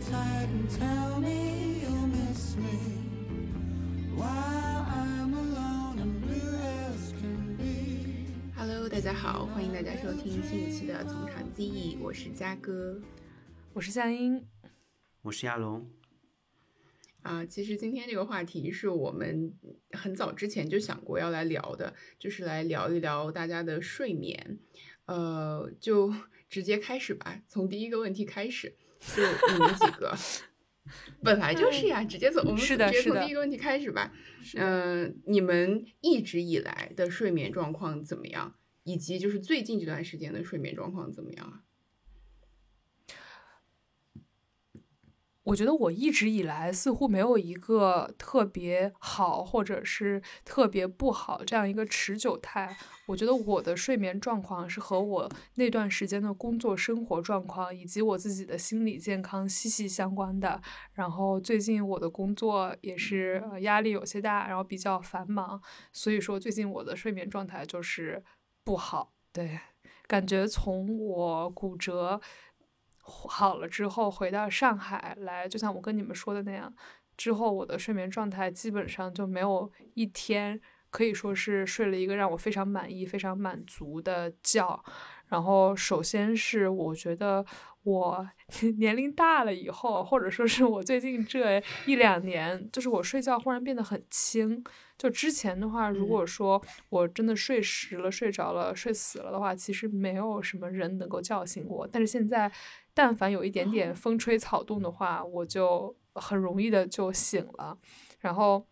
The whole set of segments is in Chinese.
tight and tell me you'll miss me. While I'm alone and blue as can be. Hello，大家好，欢迎大家收听新一期的《从长计议》，我是嘉哥。我是夏英，我是亚龙。啊，其实今天这个话题是我们很早之前就想过要来聊的，就是来聊一聊大家的睡眠。呃，就直接开始吧，从第一个问题开始，就你们几个，本来就是呀，直接从我们直接从第一个问题开始吧。嗯、你们一直以来的睡眠状况怎么样？以及就是最近这段时间的睡眠状况怎么样啊？我觉得我一直以来似乎没有一个特别好或者是特别不好这样一个持久态。我觉得我的睡眠状况是和我那段时间的工作生活状况以及我自己的心理健康息息相关的。然后最近我的工作也是压力有些大，然后比较繁忙，所以说最近我的睡眠状态就是不好。对，感觉从我骨折好了之后回到上海来，就像我跟你们说的那样，之后我的睡眠状态基本上就没有一天可以说是睡了一个让我非常满意、非常满足的觉。然后，首先是我觉得我 年龄大了以后，或者说是我最近这一两年，就是我睡觉忽然变得很轻。就之前的话，如果说我真的睡实了、睡着了、睡死了的话，其实没有什么人能够叫醒我。但是现在，但凡有一点点风吹草动的话，我就很容易的就醒了。然后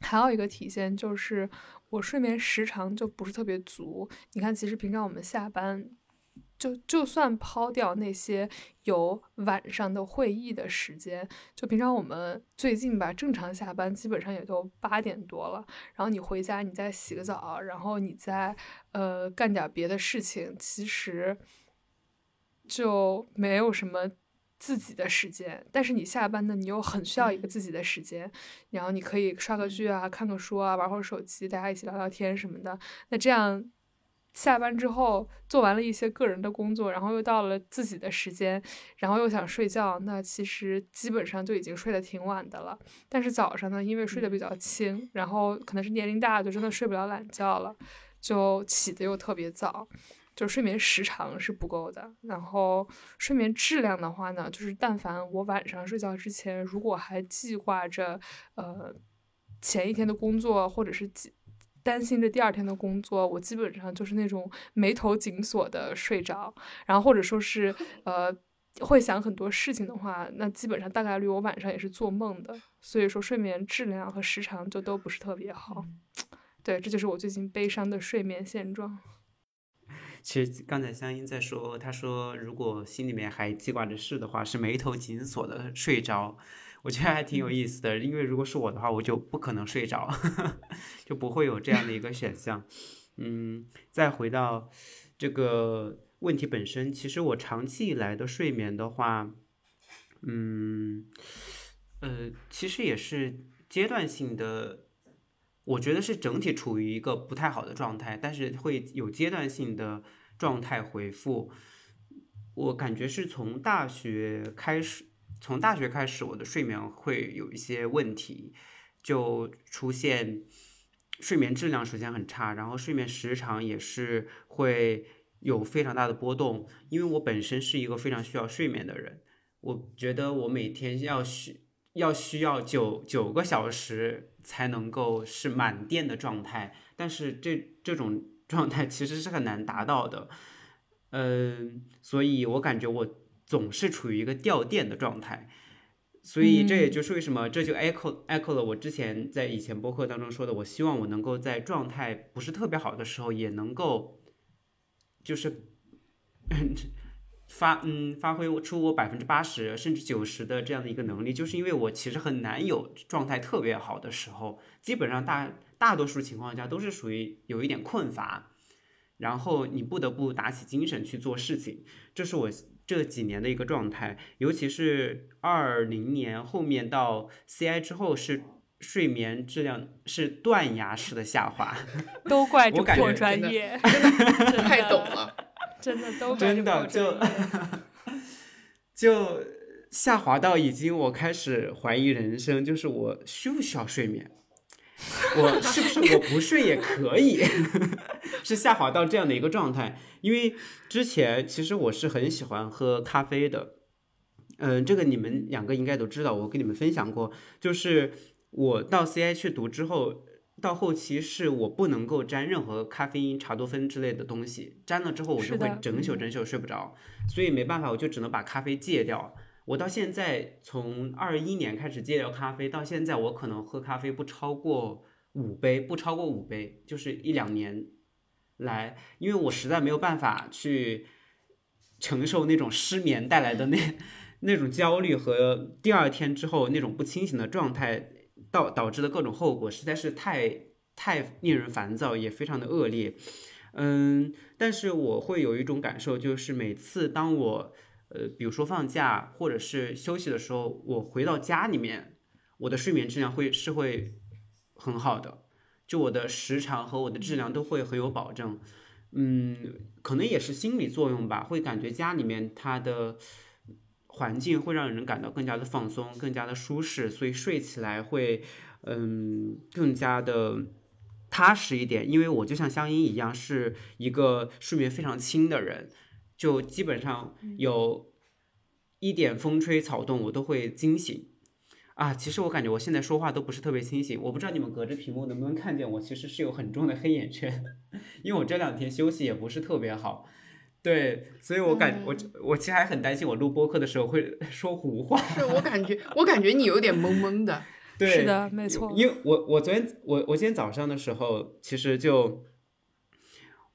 还有一个体现就是我睡眠时长就不是特别足。你看，其实平常我们下班。就就算抛掉那些有晚上的会议的时间，就平常我们最近吧，正常下班基本上也都八点多了。然后你回家，你再洗个澡，然后你再呃干点别的事情，其实就没有什么自己的时间。但是你下班呢，你又很需要一个自己的时间，然后你可以刷个剧啊，看个书啊，玩会儿手机，大家一起聊聊天什么的。那这样。下班之后做完了一些个人的工作，然后又到了自己的时间，然后又想睡觉，那其实基本上就已经睡得挺晚的了。但是早上呢，因为睡得比较轻，然后可能是年龄大，就真的睡不了懒觉了，就起得又特别早，就睡眠时长是不够的。然后睡眠质量的话呢，就是但凡我晚上睡觉之前，如果还记挂着呃前一天的工作，或者是记。担心着第二天的工作，我基本上就是那种眉头紧锁的睡着，然后或者说是呃会想很多事情的话，那基本上大概率我晚上也是做梦的，所以说睡眠质量和时长就都不是特别好。对，这就是我最近悲伤的睡眠现状。其实刚才香音在说，她说如果心里面还记挂着事的话，是眉头紧锁的睡着。我觉得还挺有意思的，因为如果是我的话，我就不可能睡着，就不会有这样的一个选项。嗯，再回到这个问题本身，其实我长期以来的睡眠的话，嗯，呃，其实也是阶段性的，我觉得是整体处于一个不太好的状态，但是会有阶段性的状态回复。我感觉是从大学开始。从大学开始，我的睡眠会有一些问题，就出现睡眠质量首先很差，然后睡眠时长也是会有非常大的波动。因为我本身是一个非常需要睡眠的人，我觉得我每天要需要需要九九个小时才能够是满电的状态，但是这这种 状态其实是很难达到的，嗯，所以我感觉我。总是处于一个掉电的状态，所以这也就是为什么这就 echo echo 了我之前在以前播客当中说的，我希望我能够在状态不是特别好的时候，也能够就是 发嗯发挥出我百分之八十甚至九十的这样的一个能力，就是因为我其实很难有状态特别好的时候，基本上大大多数情况下都是属于有一点困乏，然后你不得不打起精神去做事情，这是我这几年的一个状态，尤其是二零年后面到 CI 之后是。睡眠质量是断崖式的下滑，都怪这我感觉破专真的业，太懂了。真的都真的就。就下滑到已经我开始怀疑人生，就是我需不需要睡眠？我是不是 我不睡也可以？是下滑到这样的一个状态。因为之前其实我是很喜欢喝咖啡的，嗯，这个你们两个应该都知道，我跟你们分享过，就是我到 CI 去读之后。到后期是我不能够沾任何咖啡因、茶多酚之类的东西，沾了之后我就会整宿整宿睡不着，所以没办法，我就只能把咖啡戒掉。我到现在从二一年开始戒掉咖啡，到现在我可能喝咖啡不超过五杯，不超过五杯，就是一两年来，因为我实在没有办法去承受那种失眠带来的那 那种焦虑和第二天之后那种不清醒的状态导导致的各种后果，实在是太太令人烦躁，也非常的恶劣。嗯，但是我会有一种感受，就是每次当我呃，比如说放假或者是休息的时候，我回到家里面，我的睡眠质量会是会很好的，就我的时长和我的质量都会很有保证。嗯，可能也是心理作用吧，会感觉家里面它的环境会让人感到更加的放松，更加的舒适，所以睡起来会嗯更加的踏实一点。因为我就像香音一样，是一个睡眠非常轻的人，就基本上有一点风吹草动我都会惊醒。啊，其实我感觉我现在说话都不是特别清醒，我不知道你们隔着屏幕能不能看见我，其实是有很重的黑眼圈，因为我这两天休息也不是特别好，对，所以我感、我我其实还很担心我录播客的时候会 说胡话，是我感觉，我感觉你有点懵懵的。对，是的，没错。因为我我昨天我我今天早上的时候，其实就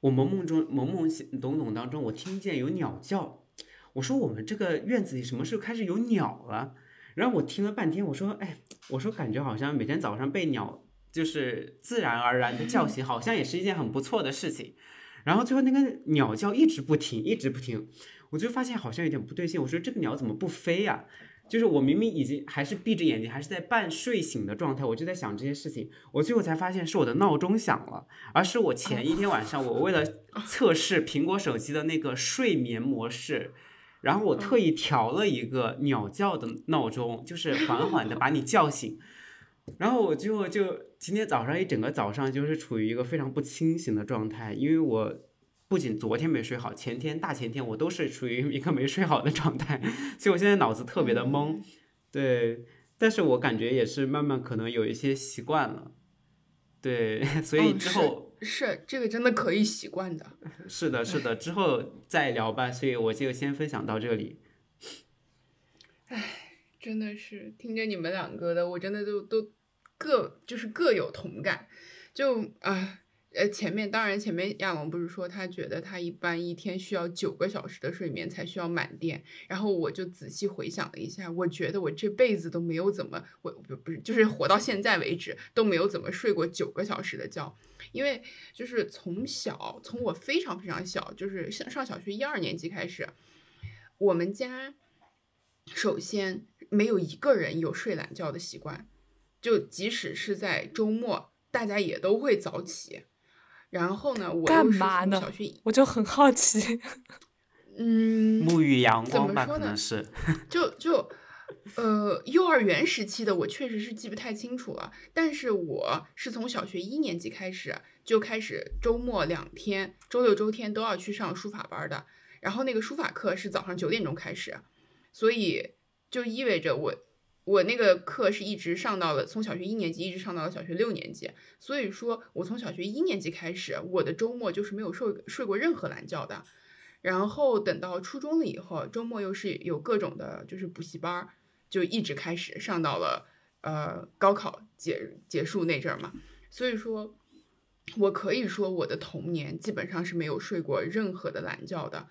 我朦朦中懵懵懂懂当中，我听见有鸟叫，我说我们这个院子里什么时候开始有鸟了？然后我听了半天，我说哎，我说感觉好像每天早上被鸟就是自然而然的叫醒，好像也是一件很不错的事情。然后最后那个鸟叫一直不停，一直不停，我就发现好像有点不对劲。我说这个鸟怎么不飞呀、就是我明明已经还是闭着眼睛，还是在半睡醒的状态，我就在想这些事情。我最后才发现是我的闹钟响了，而是我前一天晚上我为了测试苹果手机的那个睡眠模式，然后我特意调了一个鸟叫的闹钟，就是缓缓的把你叫醒。然后我最后就今天早上一整个早上就是处于一个非常不清醒的状态，因为我不仅昨天没睡好，前天、大前天我都是处于一个没睡好的状态，所以我现在脑子特别的懵。对，但是我感觉也是慢慢可能有一些习惯了。对，所以嗯之后、是这个真的可以习惯的。是的，是的，之后再聊吧。所以我就先分享到这里。唉真的是听着你们两个的，我真的都都各就是各有同感，就啊呃前面当然前面亚龙不是说他觉得他一般一天需要九个小时的睡眠才需要满电，然后我就仔细回想了一下，我觉得我这辈子都没有怎么我不不是就是活到现在为止都没有怎么睡过九个小时的觉，因为就是从小从我非常非常小，就是上上小学一二年级开始，我们家首先没有一个人有睡懒觉的习惯，就即使是在周末，大家也都会早起。然后呢，我干嘛呢从小学，我就很好奇，嗯，沐浴阳怎光吧，么说呢可能是。就就呃，幼儿园时期的我确实是记不太清楚了，但是我是从小学一年级开始就开始周末两天，周六周天都要去上书法班的，然后那个书法课是早上九点钟开始，所以就意味着我我那个课是一直上到了从小学一年级一直上到了小学六年级，所以说我从小学一年级开始，我的周末就是没有睡睡过任何懒觉的。然后等到初中了以后，周末又是有各种的，就是补习班，就一直开始上到了呃高考结结束那阵儿嘛。所以说，我可以说我的童年基本上是没有睡过任何的懒觉的。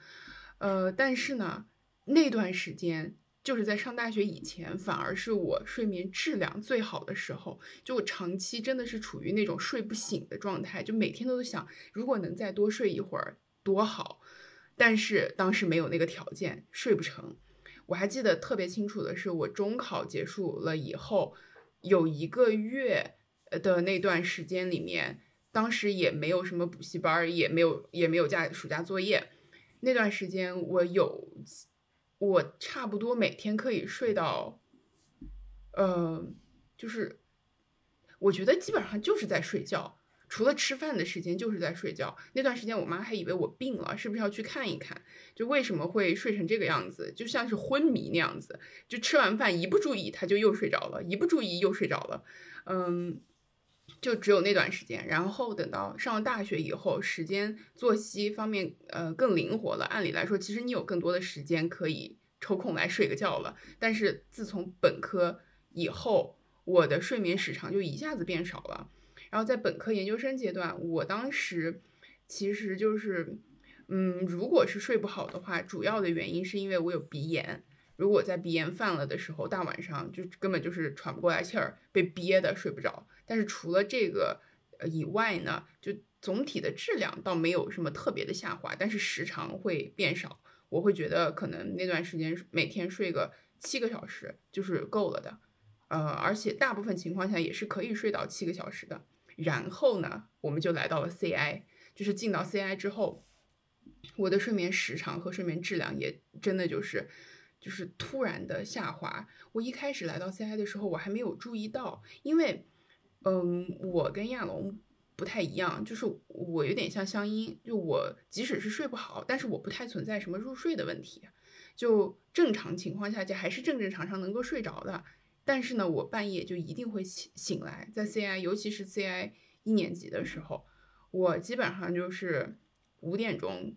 呃，但是呢，那段时间就是在上大学以前，反而是我睡眠质量最好的时候。就我长期真的是处于那种睡不醒的状态，就每天都在想，如果能再多睡一会儿多好。但是当时没有那个条件，睡不成。我还记得特别清楚的是，我中考结束了以后，有一个月的那段时间里面，当时也没有什么补习班，也没有也没有假暑假作业。那段时间我有，我差不多每天可以睡到，呃，就是我觉得基本上就是在睡觉。除了吃饭的时间就是在睡觉，那段时间我妈还以为我病了，是不是要去看一看？就为什么会睡成这个样子，就像是昏迷那样子，就吃完饭一不注意，她就又睡着了，一不注意又睡着了，嗯，就只有那段时间。然后等到上了大学以后，时间作息方面呃更灵活了，按理来说，其实你有更多的时间可以抽空来睡个觉了。但是自从本科以后，我的睡眠时长就一下子变少了。然后在本科、研究生阶段，我当时其实就是，嗯，如果是睡不好的话，主要的原因是因为我有鼻炎。如果在鼻炎犯了的时候，大晚上就根本就是喘不过来气儿，被憋的睡不着。但是除了这个呃以外呢，就总体的质量倒没有什么特别的下滑，但是时长会变少。我会觉得可能那段时间每天睡个七个小时就是够了的，呃，而且大部分情况下也是可以睡到七个小时的。然后呢，我们就来到了 CI，就是进到 CI 之后，我的睡眠时长和睡眠质量也真的就是，就是突然的下滑。我一开始来到 CI 的时候，我还没有注意到，因为，嗯，我跟亚龙不太一样，就是我有点像香音，就我即使是睡不好，但是我不太存在什么入睡的问题，就正常情况下就还是正正常常能够睡着的。但是呢，我半夜就一定会醒醒来，在 CI，尤其是 CI 一年级的时候，我基本上就是五点钟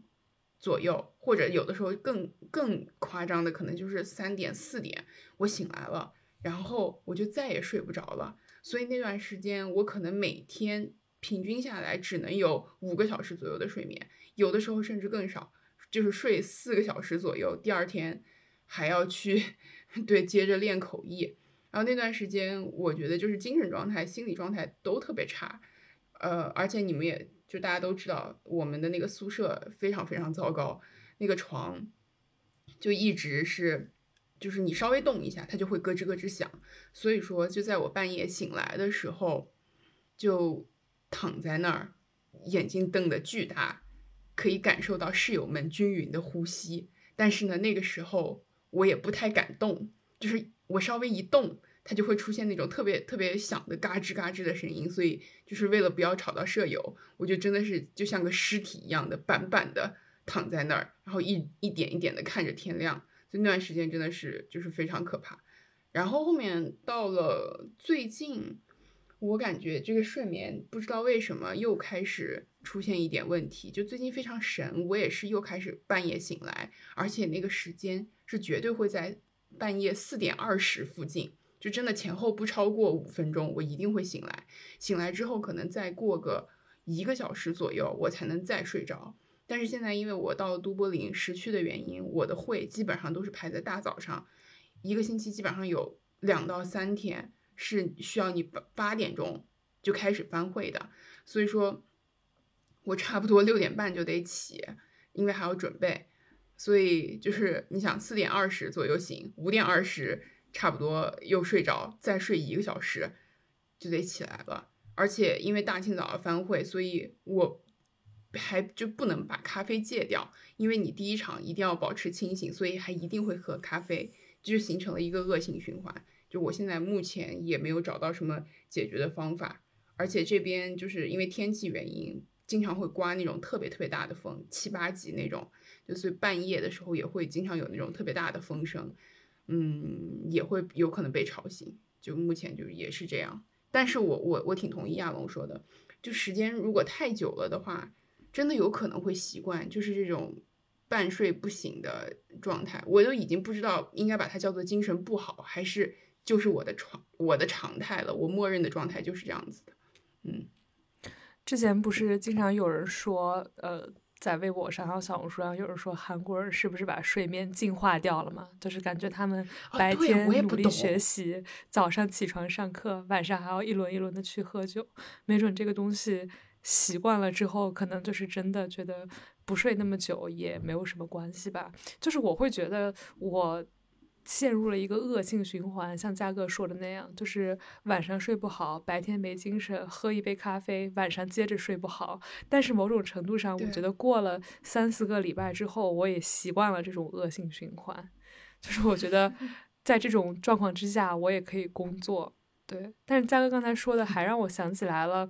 左右，或者有的时候更更夸张的，可能就是三点四点，我醒来了，然后我就再也睡不着了。所以那段时间，我可能每天平均下来只能有五个小时左右的睡眠，有的时候甚至更少，就是睡四个小时左右，第二天还要去对接着练口译。然后那段时间，我觉得就是精神状态、心理状态都特别差，呃，而且你们也就大家都知道，我们的那个宿舍非常非常糟糕，那个床就一直是，就是你稍微动一下，它就会咯吱咯吱响。所以说，就在我半夜醒来的时候，就躺在那儿，眼睛瞪得巨大，可以感受到室友们均匀的呼吸。但是呢，那个时候我也不太敢动，就是。我稍微一动，它就会出现那种特别特别响的嘎吱嘎吱的声音，所以就是为了不要吵到舍友，我就真的是就像个尸体一样的板板的躺在那儿，然后一一点一点的看着天亮，那段时间真的是就是非常可怕。然后后面到了最近，我感觉这个睡眠不知道为什么又开始出现一点问题，就最近非常神，我也是又开始半夜醒来，而且那个时间是绝对会在。半夜四点二十附近，就真的前后不超过五分钟，我一定会醒来。醒来之后，可能再过个一个小时左右，我才能再睡着。但是现在，因为我到都柏林时区的原因，我的会基本上都是排在大早上，一个星期基本上有两到三天是需要你八八点钟就开始翻会的。所以说，我差不多六点半就得起，因为还要准备。所以就是你想四点二十左右醒，五点二十差不多又睡着，再睡一个小时就得起来了。而且因为大清早要翻会，所以我还就不能把咖啡戒掉，因为你第一场一定要保持清醒，所以还一定会喝咖啡，就形成了一个恶性循环。就我现在目前也没有找到什么解决的方法，而且这边就是因为天气原因，经常会刮那种特别特别大的风，七八级那种。就是半夜的时候也会经常有那种特别大的风声，嗯，也会有可能被吵醒。就目前就也是这样，但是我我我挺同意亚龙说的，就时间如果太久了的话，真的有可能会习惯，就是这种半睡不醒的状态。我都已经不知道应该把它叫做精神不好，还是就是我的常我的常态了。我默认的状态就是这样子的。嗯，之前不是经常有人说，呃。在微博上还有小红书上，有人说韩国人是不是把睡眠进化掉了嘛？就是感觉他们白天努力我也不懂学习，早上起床上课，晚上还要一轮一轮的去喝酒。没准这个东西习惯了之后，可能就是真的觉得不睡那么久也没有什么关系吧。就是我会觉得我陷入了一个恶性循环，像嘉哥说的那样，就是晚上睡不好，白天没精神，喝一杯咖啡，晚上接着睡不好。但是某种程度上，我觉得过了三四个礼拜之后，我也习惯了这种恶性循环。就是我觉得 在这种状况之下，我也可以工作。对，但是嘉哥刚才说的还让我想起来了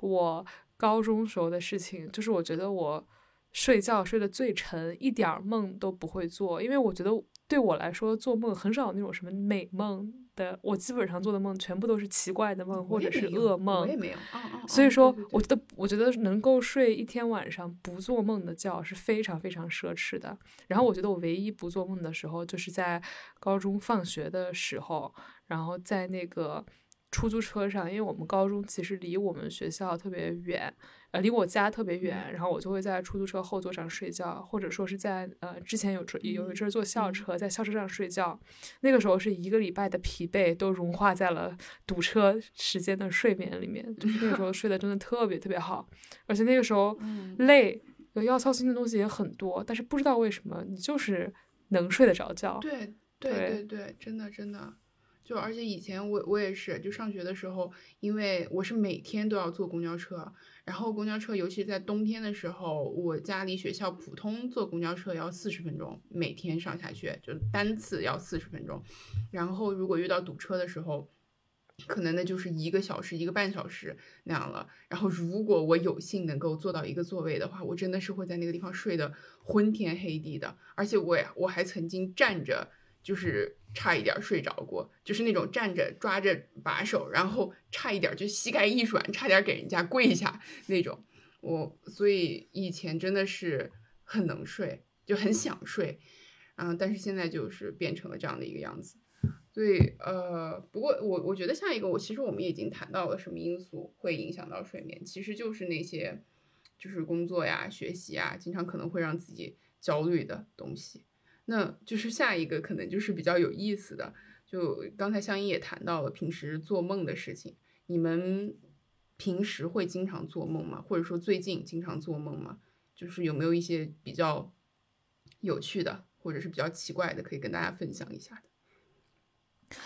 我高中时候的事情，就是我觉得我睡觉睡得最沉，一点儿梦都不会做，因为我觉得对我来说做梦很少有那种什么美梦的，我基本上做的梦全部都是奇怪的梦或者是噩梦。我也没有。嗯嗯嗯所以说，我觉得，我觉得能够睡一天晚上不做梦的觉是非常非常奢侈的。然后，我觉得我唯一不做梦的时候，就是在高中放学的时候，然后在那个出租车上，因为我们高中其实离我们学校特别远，呃，离我家特别远，然后我就会在出租车后座上睡觉，或者说是在呃之前有有一阵儿坐校嗯。车，在校车上睡觉。那个时候是一个礼拜的疲惫都融化在了堵车时间的睡眠里面，就是那个时候睡得真的特别特别好，而且那个时候嗯。累，有要操心的东西也很多，但是不知道为什么你就是能睡得着觉。对对对对。对，真的真的，就而且以前我我也是，就上学的时候，因为我是每天都要坐公交车，然后公交车尤其在冬天的时候，我家离学校普通坐公交车要四十分钟，每天上下学就单次要四十分钟，然后如果遇到堵车的时候。可能那就是一个小时、一个半小时那样了。然后，如果我有幸能够坐到一个座位的话，我真的是会在那个地方睡得昏天黑地的。而且我也我还曾经站着，就是差一点睡着过，就是那种站着抓着把手，然后差一点就膝盖一软，差点给人家跪下那种。我所以以前真的是很能睡，就很想睡，嗯，但是现在就是变成了这样的一个样子。所以，呃，不过我我觉得下一个，我其实我们已经谈到了什么因素会影响到睡眠，其实就是那些就是工作呀、学习呀，经常可能会让自己焦虑的东西。那就是下一个可能就是比较有意思的，就刚才香音也谈到了平时做梦的事情，你们平时会经常做梦吗？或者说最近经常做梦吗？就是有没有一些比较有趣的，或者是比较奇怪的，可以跟大家分享一下的？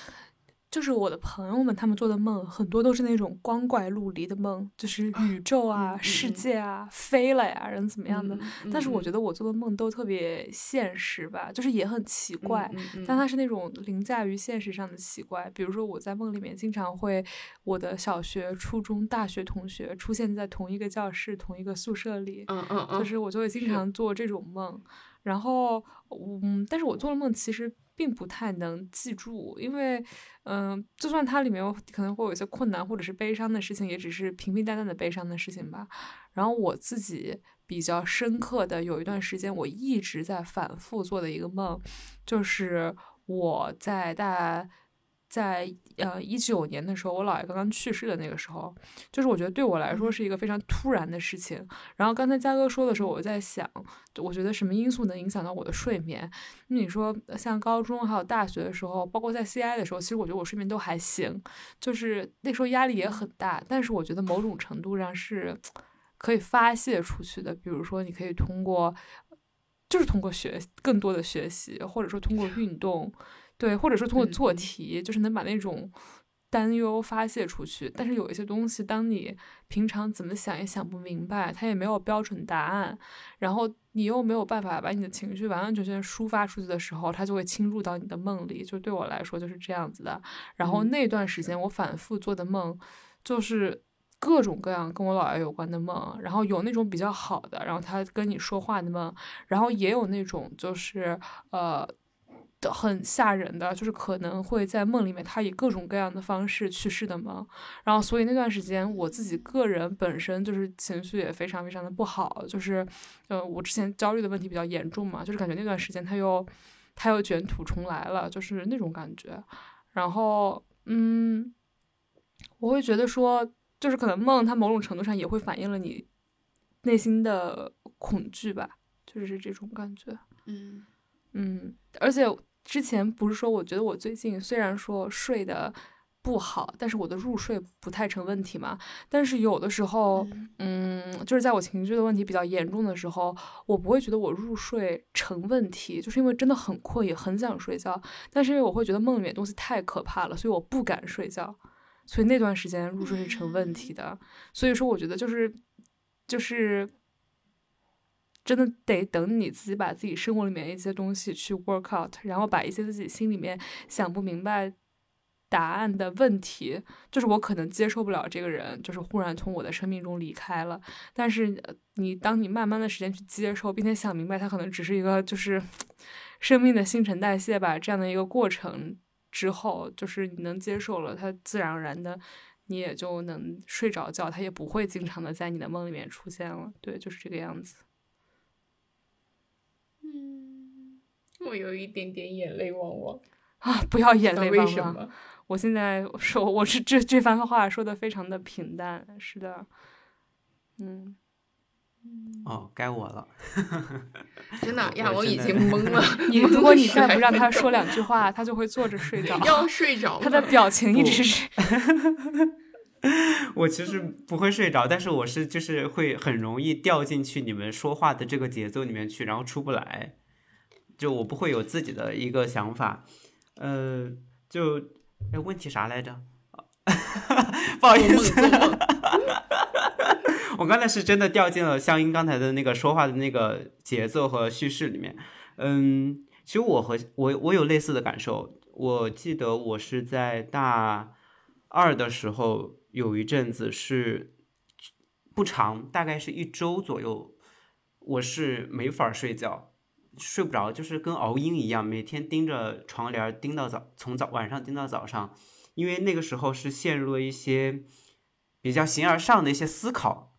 就是我的朋友们，他们做的梦很多都是那种光怪陆离的梦，就是宇宙啊、世嗯界啊、飞了呀，人怎么样的。但是我觉得得我做的梦都特别现实吧，就是也很奇怪，嗯但它是那种凌驾于现实上的奇怪。比如说我在梦里面经常会我的小学、初中、大学同学出现在同一个教室、同一个宿舍里，嗯嗯嗯，就是我就会经常做这种梦，然后嗯，但是我做的梦其实并不太能记住，因为嗯、就算它里面可能会有一些困难或者是悲伤的事情，也只是平平淡淡的悲伤的事情吧。然后我自己比较深刻的有一段时间，我一直在反复做的一个梦，就是我在大在呃一九年的时候，我姥爷刚刚去世的那个时候，就是我觉得对我来说是一个非常突然的事情。然后刚才嘉哥说的时候，我在想，我觉得什么因素能影响到我的睡眠？那你说像高中还有大学的时候，包括在 CI 的时候，其实我觉得我睡眠都还行，就是那时候压力也很大，但是我觉得某种程度上是可以发泄出去的。比如说，你可以通过，就是通过学更多的学习，或者说通过运动，对，或者说通过做题，就是能把那种担忧发泄出去。但是有一些东西，当你平常怎么想也想不明白，它也没有标准答案，然后你又没有办法把你的情绪完完全全抒发出去的时候，它就会侵入到你的梦里。就对我来说就是这样子的。然后嗯那段时间我反复做的梦，就是各种各样跟我姥爷有关的梦，然后有那种比较好的，然后他跟你说话的梦，然后也有那种就是呃。的很吓人的，就是可能会在梦里面，他以各种各样的方式去世的梦。然后，所以那段时间我自己个人本身就是情绪也非常非常的不好，就是，呃，我之前焦虑的问题比较严重嘛，就是感觉那段时间他又他又卷土重来了，就是那种感觉。然后，嗯，我会觉得说，就是可能梦它某种程度上也会反映了你内心的恐惧吧，就是这种感觉。嗯嗯，而且之前不是说，我觉得我最近虽然说睡的不好，但是我的入睡不太成问题嘛。但是有的时候，嗯，就是在我情绪的问题比较严重的时候，我不会觉得我入睡成问题，就是因为真的很困，也很想睡觉。但是因为我会觉得梦里面东西太可怕了，所以我不敢睡觉。所以那段时间入睡是成问题的。所以说，我觉得就是就是。真的得等你自己把自己生活里面一些东西去 work out，然后把一些自己心里面想不明白答案的问题，就是我可能接受不了这个人，就是忽然从我的生命中离开了。但是你当你慢慢的时间去接受，并且想明白，他可能只是一个就是 生命的新陈代谢吧，这样的一个过程之后，就是你能接受了，他自然而然的你也就能睡着觉，他也不会经常的在你的梦里面出现了。对，就是这个样子。嗯，我有一点点眼泪汪汪啊！不要眼泪汪汪。为什么？我现在说我是这这番话说的非常的平淡，是的，嗯。哦，该我了。真的呀，我已经懵了。你如果你再不让他说两句话，他就会坐着睡着。要睡着。他的表情一直是。我其实不会睡着，但是我是就是会很容易掉进去你们说话的这个节奏里面去，然后出不来。就我不会有自己的一个想法。呃，就哎，问题啥来着？不好意思。我刚才是真的掉进了香音刚才的那个说话的那个节奏和叙事里面。嗯，其实我和我我有类似的感受。我记得我是在大二的时候有一阵子是不长，大概是一周左右，我是没法睡觉，睡不着，就是跟熬鹰一样，每天盯着床帘盯到早，从早晚上盯到早上，因为那个时候是陷入了一些比较形而上的一些思考。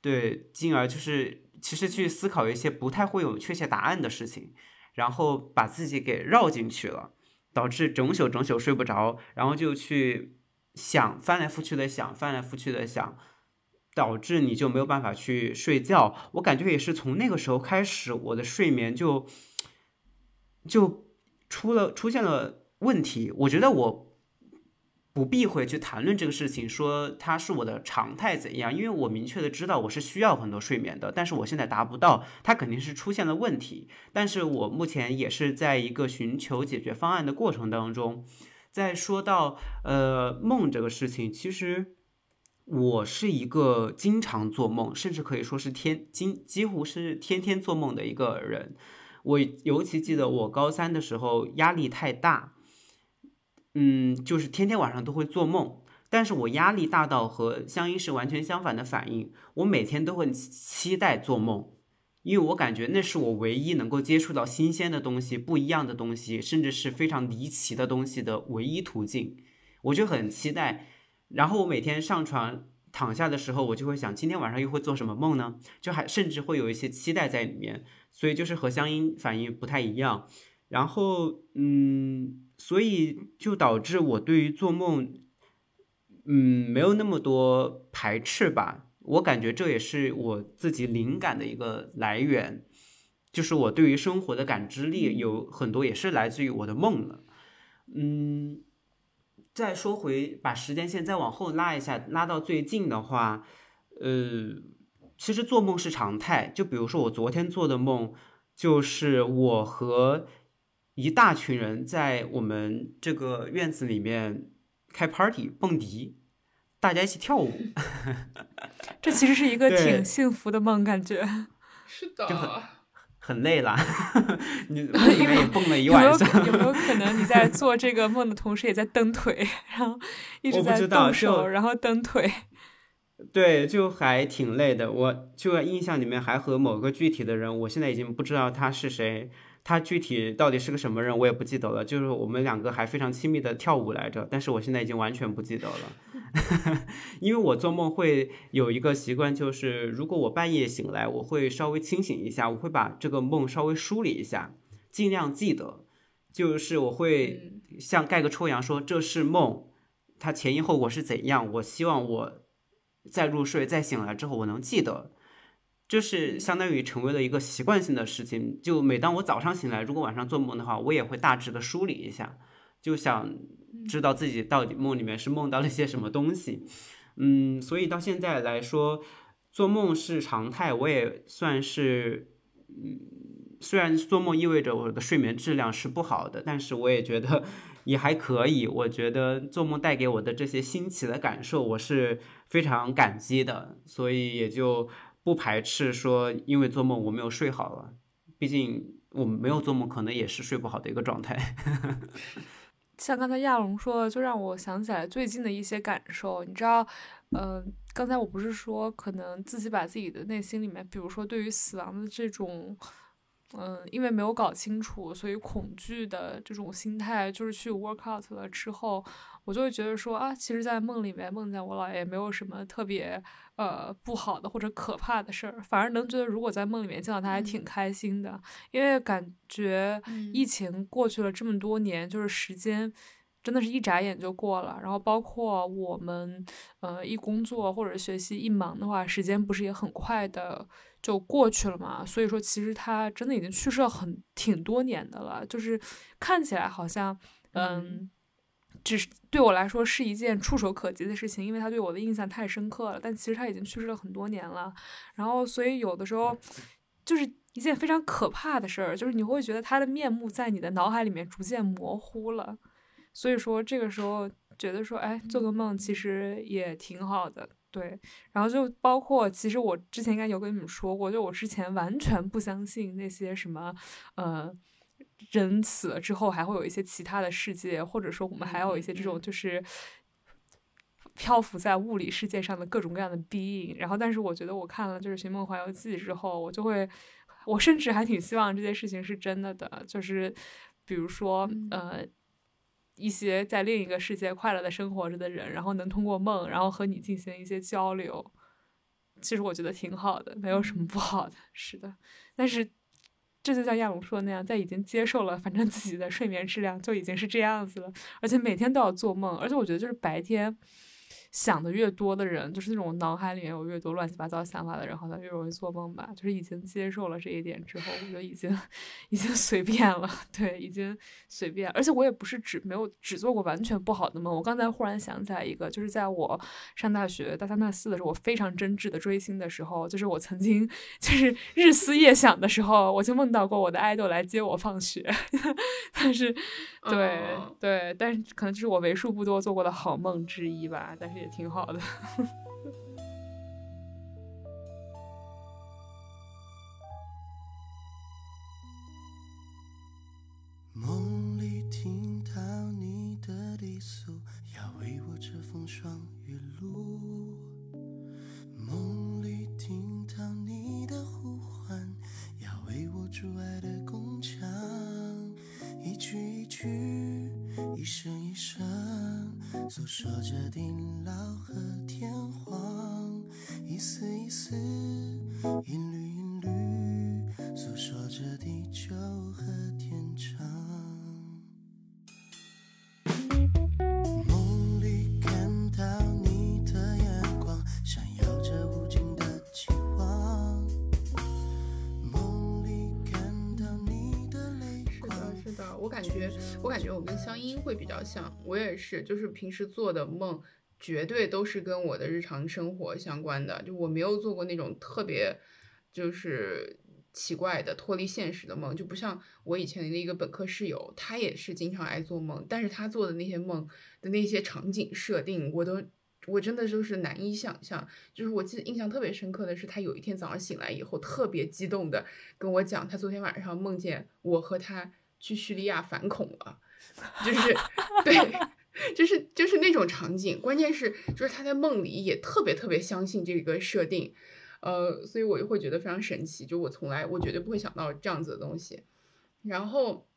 对，进而就是其实去思考一些不太会有确切答案的事情，然后把自己给绕进去了，导致整宿整宿睡不着，然后就去想翻来覆去的想，翻来覆去的想，导致你就没有办法去睡觉。我感觉也是从那个时候开始，我的睡眠就就出了出现了问题。我觉得我。不避讳去谈论这个事情，说它是我的常态怎样？因为我明确的知道我是需要很多睡眠的，但是我现在达不到，它肯定是出现了问题。但是我目前也是在一个寻求解决方案的过程当中。在说到呃梦这个事情，其实我是一个经常做梦，甚至可以说是天几几乎是天天做梦的一个人。我尤其记得我高三的时候压力太大。嗯，就是天天晚上都会做梦，但是我压力大到和香音是完全相反的反应。我每天都会期待做梦，因为我感觉那是我唯一能够接触到新鲜的东西、不一样的东西，甚至是非常离奇的东西的唯一途径。我就很期待。然后我每天上床躺下的时候，我就会想，今天晚上又会做什么梦呢？就还甚至会有一些期待在里面。所以就是和香音反应不太一样。然后，嗯。所以就导致我对于做梦，嗯，没有那么多排斥吧。我感觉这也是我自己灵感的一个来源，就是我对于生活的感知力有很多也是来自于我的梦了。嗯，再说回把时间线再往后拉一下，拉到最近的话，呃，其实做梦是常态。就比如说我昨天做的梦，就是我和。一大群人在我们这个院子里面开 party 蹦迪，大家一起跳舞，这其实是一个挺幸福的梦，感觉是的，就很很累了，你 因为也蹦了一晚上，有没有可能你在做这个梦的同时也在蹬腿，然后一直在动手，然后蹬腿？对，就还挺累的。我就印象里面还和某个具体的人，我现在已经不知道他是谁。他具体到底是个什么人，我也不记得了。就是我们两个还非常亲密的跳舞来着，但是我现在已经完全不记得了。因为我做梦会有一个习惯，就是如果我半夜醒来，我会稍微清醒一下，我会把这个梦稍微梳理一下，尽量记得。就是我会像盖个戳一样说这是梦，它前因后果是怎样。我希望我在入睡、再醒来之后，我能记得。这是相当于成为了一个习惯性的事情。就每当我早上醒来，如果晚上做梦的话，我也会大致的梳理一下，就想知道自己到底梦里面是梦到了些什么东西。嗯，所以到现在来说，做梦是常态，我也算是，嗯，虽然做梦意味着我的睡眠质量是不好的，但是我也觉得也还可以。我觉得做梦带给我的这些新奇的感受，我是非常感激的，所以也就。不排斥说，因为做梦我没有睡好了，毕竟我没有做梦，可能也是睡不好的一个状态。像刚才亚龙说的，就让我想起来最近的一些感受。你知道，嗯，刚才我不是说可能自己把自己的内心里面，比如说对于死亡的这种，嗯，因为没有搞清楚，所以恐惧的这种心态，就是去 work out 了之后，我就会觉得说啊，其实，在梦里面梦见我姥爷，没有什么特别。呃，不好的或者可怕的事儿，反而能觉得如果在梦里面见到他还挺开心的，因为感觉疫情过去了这么多年，就是时间真的是一眨眼就过了。然后包括我们呃一工作或者学习一忙的话，时间不是也很快的就过去了嘛？所以说，其实他真的已经去世了很挺多年的了，就是看起来好像嗯。只是对我来说是一件触手可及的事情，因为他对我的印象太深刻了。但其实他已经去世了很多年了，然后所以有的时候就是一件非常可怕的事儿，就是你会觉得他的面目在你的脑海里面逐渐模糊了。所以说这个时候觉得说，哎，做个梦其实也挺好的，对。然后就包括其实我之前应该有跟你们说过，就我之前完全不相信那些什么，呃。人死了之后还会有一些其他的世界，或者说我们还有一些这种就是漂浮在物理世界上的各种各样的 being。然后，但是我觉得我看了就是《寻梦环游记》之后，我就会，我甚至还挺希望这件事情是真的的。就是比如说，呃，一些在另一个世界快乐的生活着的人，然后能通过梦，然后和你进行一些交流。其实我觉得挺好的，没有什么不好的。是的，但是。这就像亚龙说的那样，在已经接受了，反正自己的睡眠质量就已经是这样子了，而且每天都要做梦，而且我觉得就是白天。想的越多的人，就是那种脑海里面有越多乱七八糟想法的人，好像越容易做梦吧。就是已经接受了这一点之后，我觉得已经已经随便了，对，已经随便。而且我也不是只没有只做过完全不好的梦。我刚才忽然想起来一个，就是在我上大学大三大四的时候，我非常真挚的追星的时候，就是我曾经就是日思夜想的时候，我就梦到过我的爱豆来接我放学。但是，对对，但是可能就是我为数不多做过的好梦之一吧。但是。也挺好的。诉说着地老和天荒；一丝一丝，一缕一缕，诉说着地久和会比较像，我也是，就是平时做的梦绝对都是跟我的日常生活相关的，就我没有做过那种特别就是奇怪的脱离现实的梦，就不像我以前的一个本科室友，他也是经常爱做梦，但是他做的那些梦的那些场景设定，我都我真的就是难以想象。就是我记得印象特别深刻的是，他有一天早上醒来以后，特别激动的跟我讲，他昨天晚上梦见我和他。去叙利亚反恐了，就是对，就是就是那种场景。关键是，就是他在梦里也特别特别相信这个设定，呃，所以我就会觉得非常神奇。就我从来我绝对不会想到这样子的东西。然后，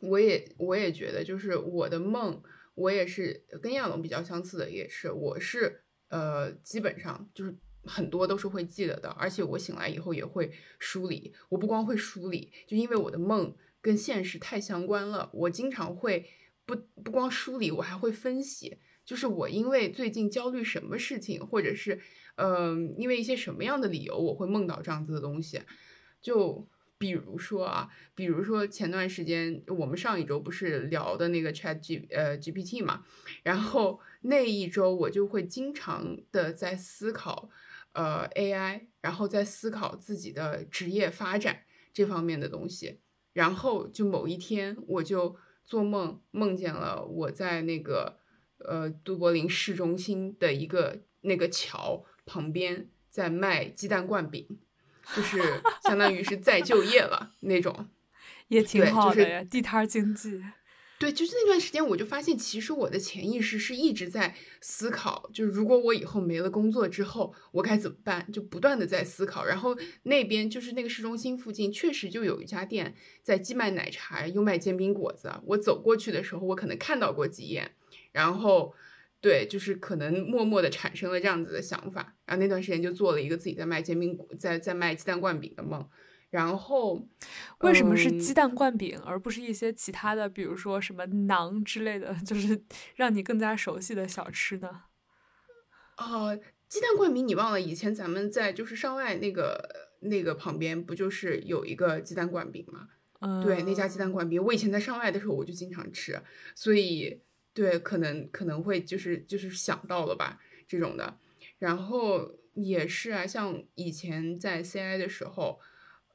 我也我也觉得，就是我的梦，我也是跟亚龙比较相似的，也是我是呃，基本上就是很多都是会记得的，而且我醒来以后也会梳理。我不光会梳理，就因为我的梦。跟现实太相关了，我经常会不不光梳理，我还会分析，就是我因为最近焦虑什么事情，或者是嗯、因为一些什么样的理由，我会梦到这样子的东西。就比如说啊，比如说前段时间我们上一周不是聊的那个 Chat G 呃 GPT 嘛，然后那一周我就会经常的在思考呃 AI，然后在思考自己的职业发展这方面的东西。然后就某一天我就做梦梦见了我在那个呃都柏林市中心的一个那个桥旁边在卖鸡蛋灌饼。就是相当于是再就业了那种。也挺对就是好的呀，地摊儿经济。对，就是那段时间，我就发现，其实我的潜意识是一直在思考，就是如果我以后没了工作之后，我该怎么办？就不断的在思考。然后那边就是那个市中心附近，确实就有一家店在既卖奶茶又卖煎饼果子。我走过去的时候，我可能看到过几眼，然后对，就是可能默默的产生了这样子的想法。然后那段时间就做了一个自己在卖煎饼果，在在卖鸡蛋灌饼的梦。然后为什么是鸡嗯蛋灌饼，而不是一些其他的，比如说什么馕之类的，就是让你更加熟悉的小吃呢？哦，鸡蛋灌饼你忘了？以前咱们在就是上外那个那个旁边不就是有一个鸡蛋灌饼吗？嗯，对，那家鸡蛋灌饼，我以前在上外的时候我就经常吃，所以对，可能可能会就是就是想到了吧这种的，然后也是啊，像以前在 CI 的时候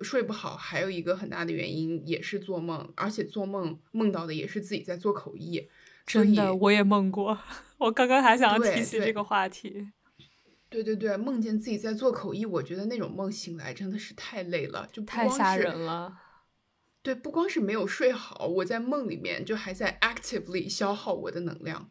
睡不好，还有一个很大的原因也是做梦，而且做梦梦到的也是自己在做口译，真的，我也梦过。我刚刚还想要提起这个话题。对对对，梦见自己在做口译，我觉得那种梦醒来真的是太累了，就太吓人了。对，不光是没有睡好，我在梦里面就还在 actively 消耗我的能量，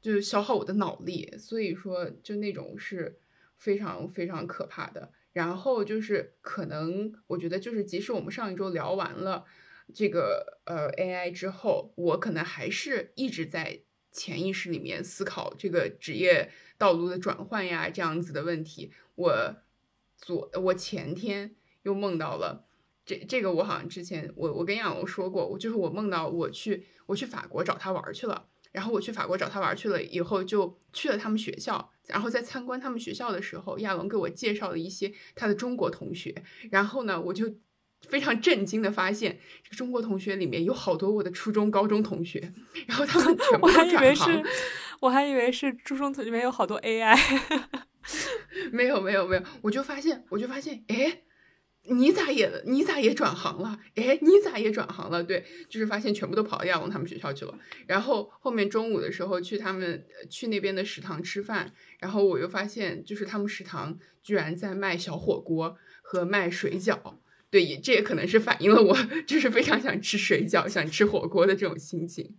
就是消耗我的脑力，所以说就那种是非常非常可怕的。然后就是可能我觉得就是即使我们上一周聊完了这个呃 AI 之后，我可能还是一直在潜意识里面思考这个职业道路的转换呀这样子的问题。我昨我前天又梦到了。这这个我好像之前我我跟亚龙说过，我就是我梦到我去我去法国找他玩去了，然后我去法国找他玩去了以后，就去了他们学校，然后在参观他们学校的时候，亚龙给我介绍了一些他的中国同学，然后呢，我就非常震惊的发现，这个中国同学里面有好多我的初中、高中同学，然后他们全 部我还都以为是转行，，我还以为是初中里面有好多 AI。没有没有没有，我就发现我就发现，哎。你咋也你咋也转行了？哎，你咋也转行了？对，就是发现全部都跑到亚龙他们学校去了。然后后面中午的时候去他们去那边的食堂吃饭，然后我又发现就是他们食堂居然在卖小火锅和卖水饺。对，也这也可能是反映了我 就是非常想吃水饺、想吃火锅的这种心情。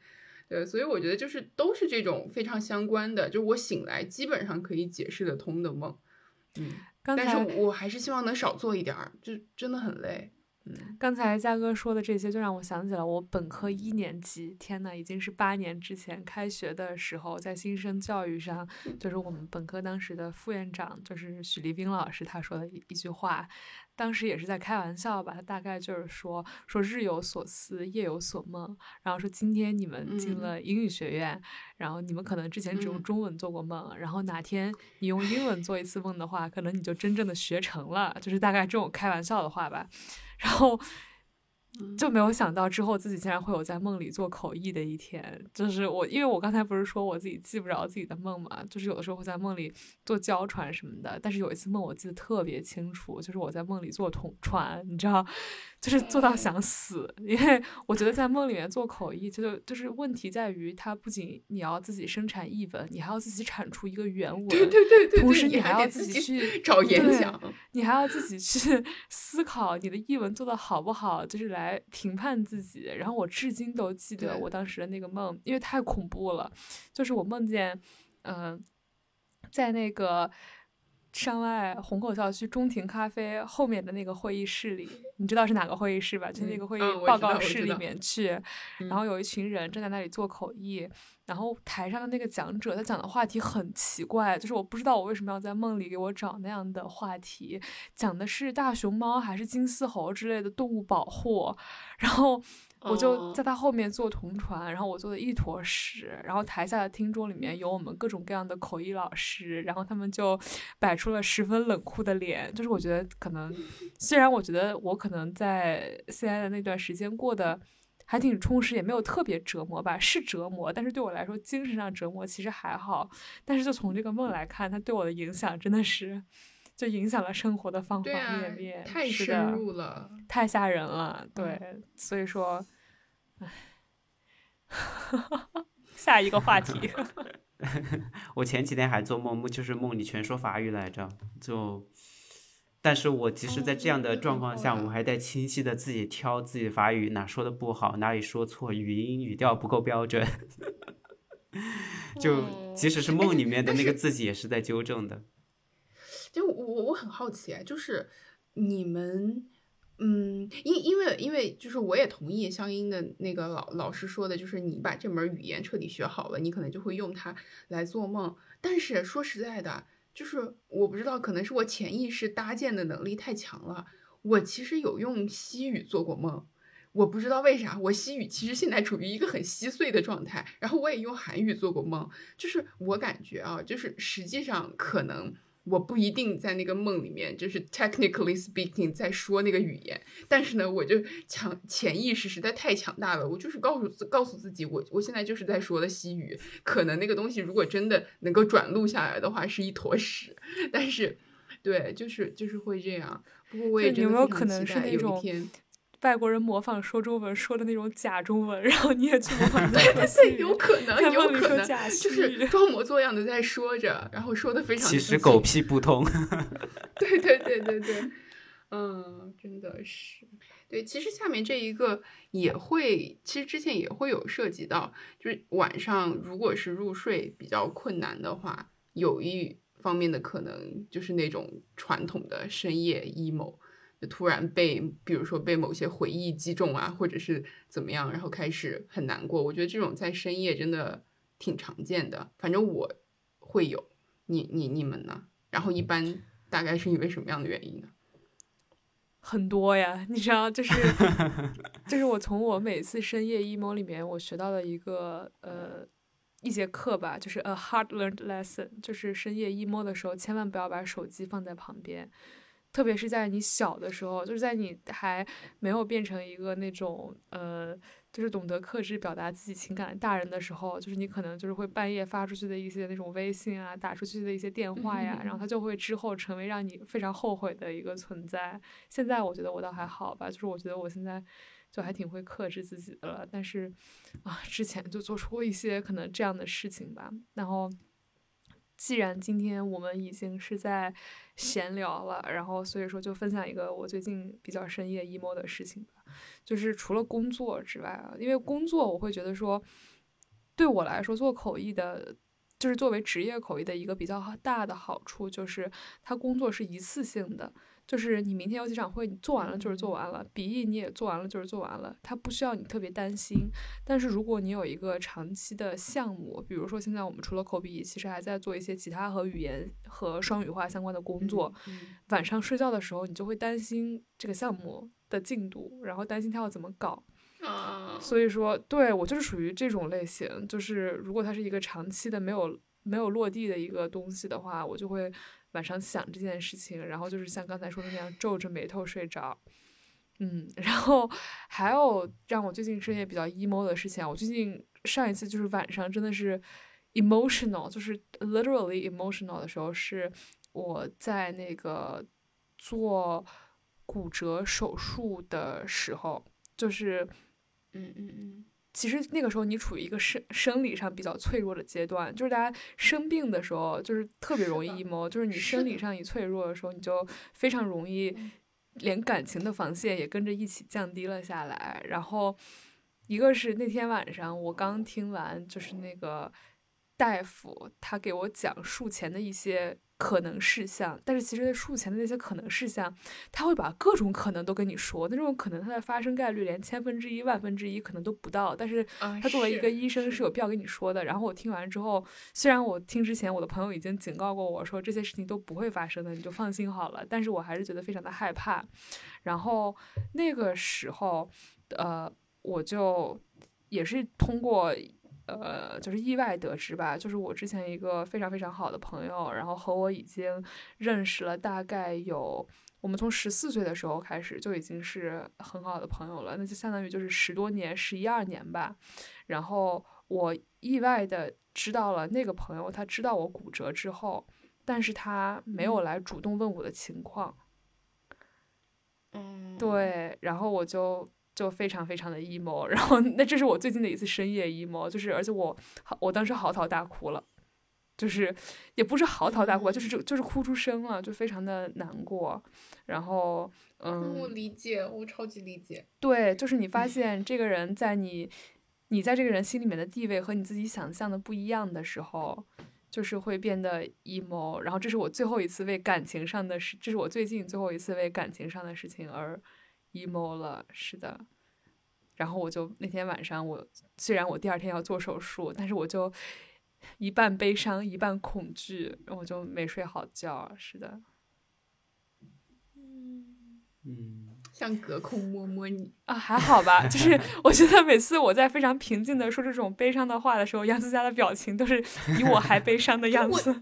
对，所以我觉得就是都是这种非常相关的，就我醒来基本上可以解释得通的梦。嗯，但是我还是希望能少做一点儿，就真的很累。嗯，刚才嘉哥说的这些，就让我想起了我本科一年级，天呐，已经是八年之前开学的时候，在新生教育上，就是我们本科当时的副院长，就是许立斌老师，他说的一一句话，当时也是在开玩笑吧，他大概就是说说日有所思，夜有所梦，然后说今天你们进嗯。了英语学院，然后你们可能之前只用嗯。中文做过梦，然后哪天你用英文做一次梦的话，可能你就真正的学成了，就是大概这种开玩笑的话吧。然后就没有想到之后自己竟然会有在梦里做口译的一天。就是我，因为我刚才不是说我自己记不着自己的梦嘛，就是有的时候会在梦里做娇传什么的。但是有一次梦我记得特别清楚，就是我在梦里做统传，你知道，就是做到想死。因为我觉得在梦里面做口译，就就是问题在于它不仅你要自己生产译文，你还要自己产出一个原文，对对对同时你还要自自己去 找演讲。你还要自己去 思考你的译文做的好不好，就是来评判自己。然后我至今都记得我当时的那个梦，因为太恐怖了，就是我梦见，嗯、在那个上外虹口校区中庭咖啡后面的那个会议室里，你知道是哪个会议室吧？就那嗯个会议报告室里面去，嗯然后有一群人正在那里做口译，然后台上的那个讲者他讲的话题很奇怪，就是我不知道我为什么要在梦里给我找那样的话题，讲的是大熊猫还是金丝猴之类的动物保护，然后我就哦在他后面坐同船，然后我坐的一坨屎，然后台下的听众里面有我们各种各样的口译老师，然后他们就摆出了十分冷酷的脸，就是我觉得可能，虽然我觉得我可能在 CI 的那段时间过得还挺充实，也没有特别折磨吧，是折磨，但是对我来说精神上折磨其实还好，但是就从这个梦来看，它对我的影响真的是。就影响了生活的方方面面，，太深入了。太吓人了，对，嗯所以说，唉，下一个话题，我前几天还做梦，就是梦里全说法语来着，就，但是我即使在这样的哦状况下，我还在清晰的自己挑自己的法语哪说的不好，哪里说错，语音语调不够标准，就哦即使是哎梦里面的那个自己也是在纠正的。就我我我很好奇啊，就是你们，嗯，因因为因为就是我也同意香音的那个老老师说的，就是你把这门语言彻底学好了，你可能就会用它来做梦。但是说实在的，就是我不知道，可能是我潜意识搭建的能力太强了。我其实有用西语做过梦，我不知道为啥，我西语其实现在处于一个很稀碎的状态。然后我也用韩语做过梦，就是我感觉啊，就是实际上可能我不一定在那个梦里面，就是 technically speaking 在说那个语言，但是呢，我就强潜意识实在太强大了，我就是告诉告诉自己，我我现在就是在说的西语，可能那个东西如果真的能够转录下来的话，是一坨屎，但是。对，就是就是会这样。不过我也就有没有真的非常可能期待有一是那种天外国人模仿说中文说的那种假中文，然后你也去模仿他 对说西对，有可能，有可能，就是装模作样的在说着，然后说的非常其实狗屁不通。对对对对对，嗯，真的是。对，其实下面这一个也会，其实之前也会有涉及到，就是晚上如果是入睡比较困难的话，有一方面的可能就是那种传统的深夜 emo，就突然被，比如说被某些回忆击中啊，或者是怎么样，然后开始很难过。我觉得这种在深夜真的挺常见的，反正我会有，你你你们呢？然后一般大概是因为什么样的原因呢？很多呀，你知道，就是 就是我从我每次深夜 emo 里面，我学到了一个呃一节课吧，就是 a hard learned lesson，就是深夜 emo 的时候，千万不要把手机放在旁边，特别是在你小的时候，就是在你还没有变成一个那种呃。就是懂得克制表达自己情感的大人的时候，就是你可能就是会半夜发出去的一些那种微信啊，打出去的一些电话呀，然后它就会之后成为让你非常后悔的一个存在。现在我觉得我倒还好吧，就是我觉得我现在就还挺会克制自己的了，但是啊，之前就做出过一些可能这样的事情吧。然后，既然今天我们已经是在闲聊了，然后所以说就分享一个我最近比较深夜 emo 的事情吧。就是除了工作之外啊，因为工作我会觉得说，对我来说做口译的，就是作为职业口译的一个比较大的好处，就是它工作是一次性的，就是你明天有几场会，你做完了就是做完了，笔译你也做完了就是做完了，它不需要你特别担心。但是如果你有一个长期的项目，比如说现在我们除了口笔译，其实还在做一些其他和语言和双语化相关的工作，嗯晚上睡觉的时候，你就会担心这个项目的进度，然后担心它要怎么搞。啊，所以说，对我就是属于这种类型，就是如果它是一个长期的没有没有落地的一个东西的话，我就会晚上想这件事情，然后就是像刚才说的那样皱着眉头睡着。嗯，然后还有让我最近深夜比较 emo 的事情，我最近上一次就是晚上真的是 emotional，就是 literally emotional 的时候，是我在那个做骨折手术的时候，就是嗯嗯嗯，其实那个时候你处于一个生生理上比较脆弱的阶段，就是大家生病的时候，就是特别容易 emo，就是你生理上一脆弱的时候，你就非常容易嗯连感情的防线也跟着一起降低了下来。然后一个是那天晚上我刚听完，就是那个大夫他给我讲术前的一些可能事项，但是其实术前的那些可能事项，他会把各种可能都跟你说，那种可能它的发生概率连千分之一、万分之一可能都不到，但是啊他作为一个医生是有必要跟你说的。然后我听完之后，虽然我听之前我的朋友已经警告过我说这些事情都不会发生的，你就放心好了，但是我还是觉得非常的害怕。然后那个时候，呃。我就也是通过呃，就是意外得知吧，就是我之前一个非常非常好的朋友，然后和我已经认识了大概有，我们从十四岁的时候开始就已经是很好的朋友了，那就相当于就是十多年，十一二年吧。然后我意外的知道了那个朋友，他知道我骨折之后，但是他没有来主动问我的情况。嗯，对，然后我就就非常非常的 emo，然后那这是我最近的一次深夜 emo，就是而且我我当时嚎啕大哭了，就是也不是嚎啕大哭，就是就就是哭出声了，就非常的难过。然后嗯，我嗯，理解，我超级理解。对，就是你发现这个人在你你在这个人心里面的地位和你自己想象的不一样的时候。就是会变得 emo，然后这是我最后一次为感情上的事，这是我最近最后一次为感情上的事情而 emo 了，是的。然后我就那天晚上我，虽然我第二天要做手术，但是我就一半悲伤一半恐惧，我就没睡好觉。是的，嗯，像隔空摸摸你，啊，还好吧，就是 我觉得每次我在非常平静的说这种悲伤的话的时候，杨思佳的表情都是比我还悲伤的样子。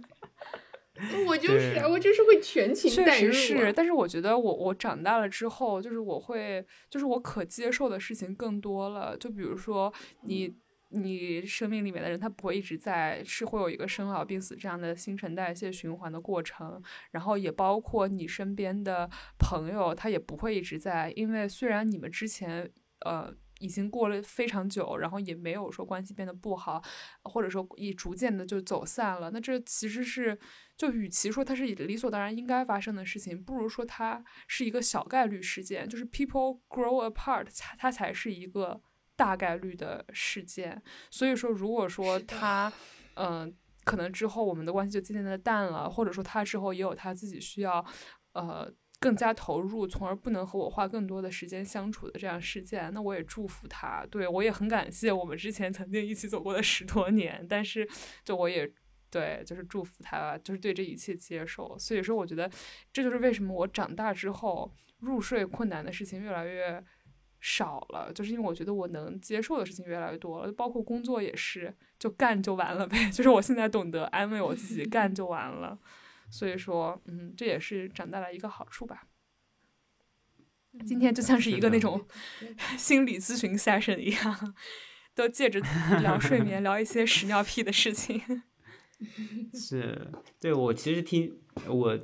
我就是啊，我就是会全情确带入、啊。实是，但是我觉得我我长大了之后，就是我会，就是我可接受的事情更多了。就比如说你你生命里面的人，他不会一直在，是会有一个生老病死这样的新陈代谢循环的过程。然后也包括你身边的朋友，他也不会一直在，因为虽然你们之前呃。已经过了非常久，然后也没有说关系变得不好，或者说也逐渐的就走散了。那这其实是，就与其说它是理所当然应该发生的事情，不如说它是一个小概率事件，就是 people grow apart，它它才是一个大概率的事件。所以说，如果说他，嗯、可能之后我们的关系就渐渐的淡了，或者说他之后也有他自己需要，呃。更加投入，从而不能和我花更多的时间相处的这样事件，那我也祝福他。对我也很感谢我们之前曾经一起走过的十多年，但是就我也对，就是祝福他，就是对这一切接受。所以说，我觉得这就是为什么我长大之后入睡困难的事情越来越少了，就是因为我觉得我能接受的事情越来越多了，包括工作也是，就干就完了呗。就是我现在懂得安慰我自己，干就完了。所以说，嗯，这也是长大了一个好处吧。今天就像是一个那种 心理咨询 session 一样，都借着 聊睡眠，聊一些屎尿屁的事情。是对我其实听我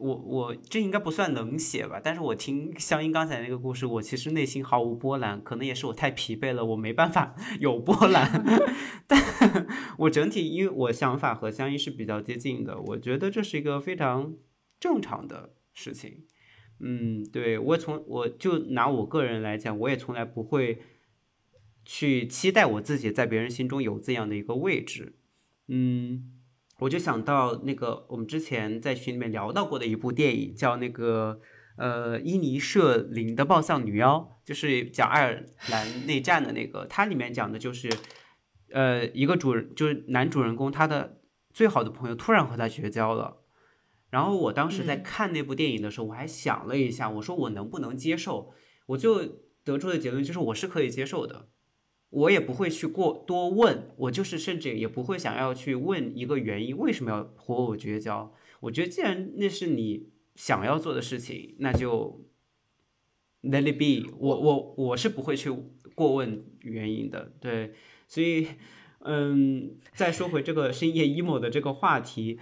我我这应该不算冷血吧，但是我听香音刚才那个故事，我其实内心毫无波澜，可能也是我太疲惫了，我没办法 有波澜。但我整体因为我想法和香音是比较接近的，我觉得这是一个非常正常的事情。嗯，对我从我就拿我个人来讲，我也从来不会去期待我自己在别人心中有这样的一个位置。嗯，我就想到那个我们之前在群里面聊到过的一部电影，叫那个呃伊尼舍林的暴丧女妖，就是讲爱尔兰内战的那个。它里面讲的就是呃一个主人，就是男主人公他的最好的朋友突然和他绝交了。然后我当时在嗯看那部电影的时候，我还想了一下，我说我能不能接受？我就得出的结论就是我是可以接受的。我也不会去过多问，我就是甚至也不会想要去问一个原因，为什么要和我绝交？我觉得既然那是你想要做的事情，那就 let it be 我。我我是不会去过问原因的，对，所以嗯，再说回这个深夜 emo 的这个话题，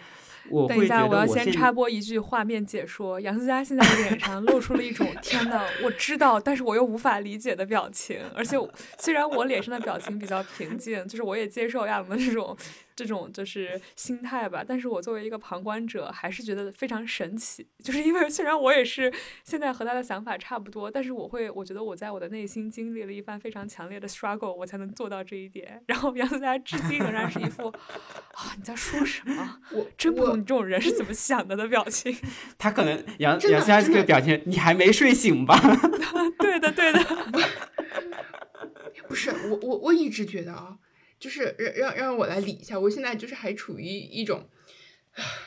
我等一下，我要先插播一句画面解说。杨思佳现在的脸上露出了一种“天呐，我知道，但是我又无法理解”的表情。而且，虽然我脸上的表情比较平静，就是我也接受亚龙的这种这种就是心态吧，但是我作为一个旁观者，还是觉得非常神奇。就是因为虽然我也是现在和他的想法差不多，但是我会，我觉得我在我的内心经历了一番非常强烈的 struggle，我才能做到这一点。然后杨思佳至今仍然是一副 啊你在说什么？我真不懂你这种人是怎么想的的表情。他可能 杨杨思佳这个表情，你还没睡醒吧？对的，对的。不是我我我一直觉得啊，就是让让让我来理一下，我现在就是还处于一种，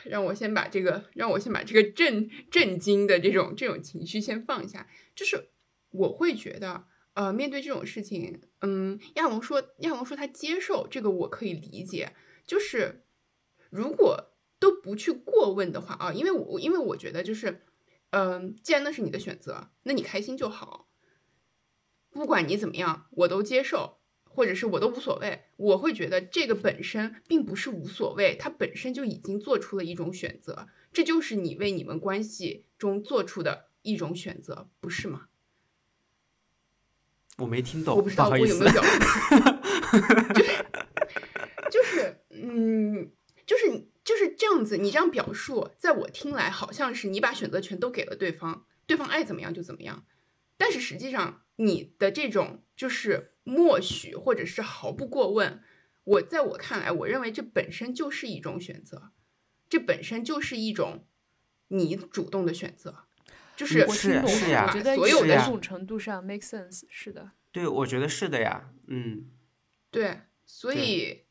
让我先把这个让我先把这个震震惊的这种这种情绪先放下，就是我会觉得，呃，面对这种事情，嗯，亚龙说，亚龙说他接受这个，我可以理解。就是如果都不去过问的话啊，因为我因为我觉得就是，嗯，既然那是你的选择，那你开心就好。不管你怎么样，我都接受，或者是我都无所谓。我会觉得这个本身并不是无所谓，它本身就已经做出了一种选择，这就是你为你们关系中做出的一种选择，不是吗？我没听懂，我不知道我有没有表述，就是就是，嗯，就是就是这样子。你这样表述，在我听来，好像是你把选择权都给了对方，对方爱怎么样就怎么样。但是实际上，你的这种就是默许或者是毫不过问，我在我看来，我认为这本身就是一种选择，这本身就是一种你主动的选择。就是我听懂，我觉得所有的某种程度上 make sense，是的。对，我觉得是的呀，嗯，对，所以，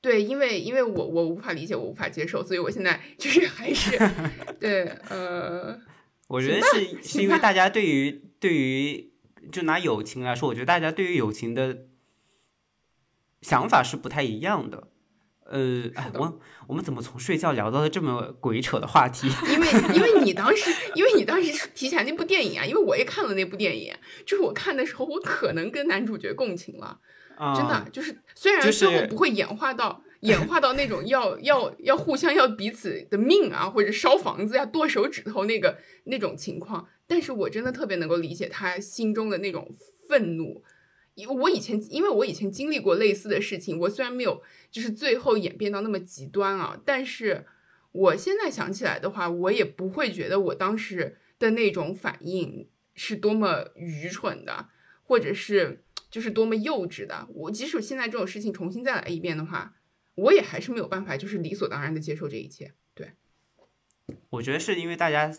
对，因为因为我我无法理解，我无法接受，所以我现在 就是还是 对，呃，我觉得是是因为大家对于对于就拿友情来说，我觉得大家对于友情的想法是不太一样的。呃，我我们怎么从睡觉聊到了这么鬼扯的话题？因为因为你当时，因为你当时提起来那部电影啊，因为我也看了那部电影，就是我看的时候，我可能跟男主角共情了，真的就是虽然最后不会演化到演化到那种要要要互相要彼此的命啊，或者烧房子呀、剁手指头那个那种情况，但是我真的特别能够理解他心中的那种愤怒。我以前，因为我以前经历过类似的事情，我虽然没有就是最后演变到那么极端啊，但是我现在想起来的话，我也不会觉得我当时的那种反应是多么愚蠢的，或者是就是多么幼稚的。我即使现在这种事情重新再来一遍的话，我也还是没有办法，就是理所当然的接受这一切。对，我觉得是因为大家。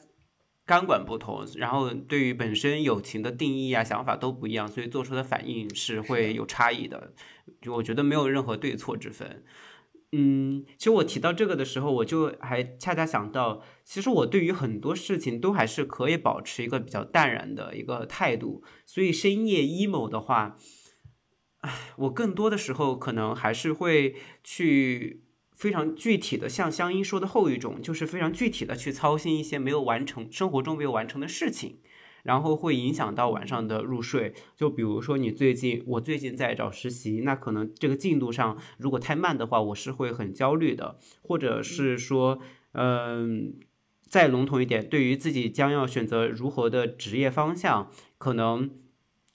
钢管不同，然后对于本身友情的定义啊、想法都不一样，所以做出的反应是会有差异的。就我觉得没有任何对错之分。嗯，其实我提到这个的时候，我就还恰恰想到，其实我对于很多事情都还是可以保持一个比较淡然的一个态度。所以深夜 emo 的话，唉，我更多的时候可能还是会去。非常具体的，像香音说的后一种，就是非常具体的去操心一些没有完成、生活中没有完成的事情，然后会影响到晚上的入睡。就比如说你最近，我最近在找实习，那可能这个进度上如果太慢的话，我是会很焦虑的。或者是说，嗯，再笼统一点，对于自己将要选择如何的职业方向，可能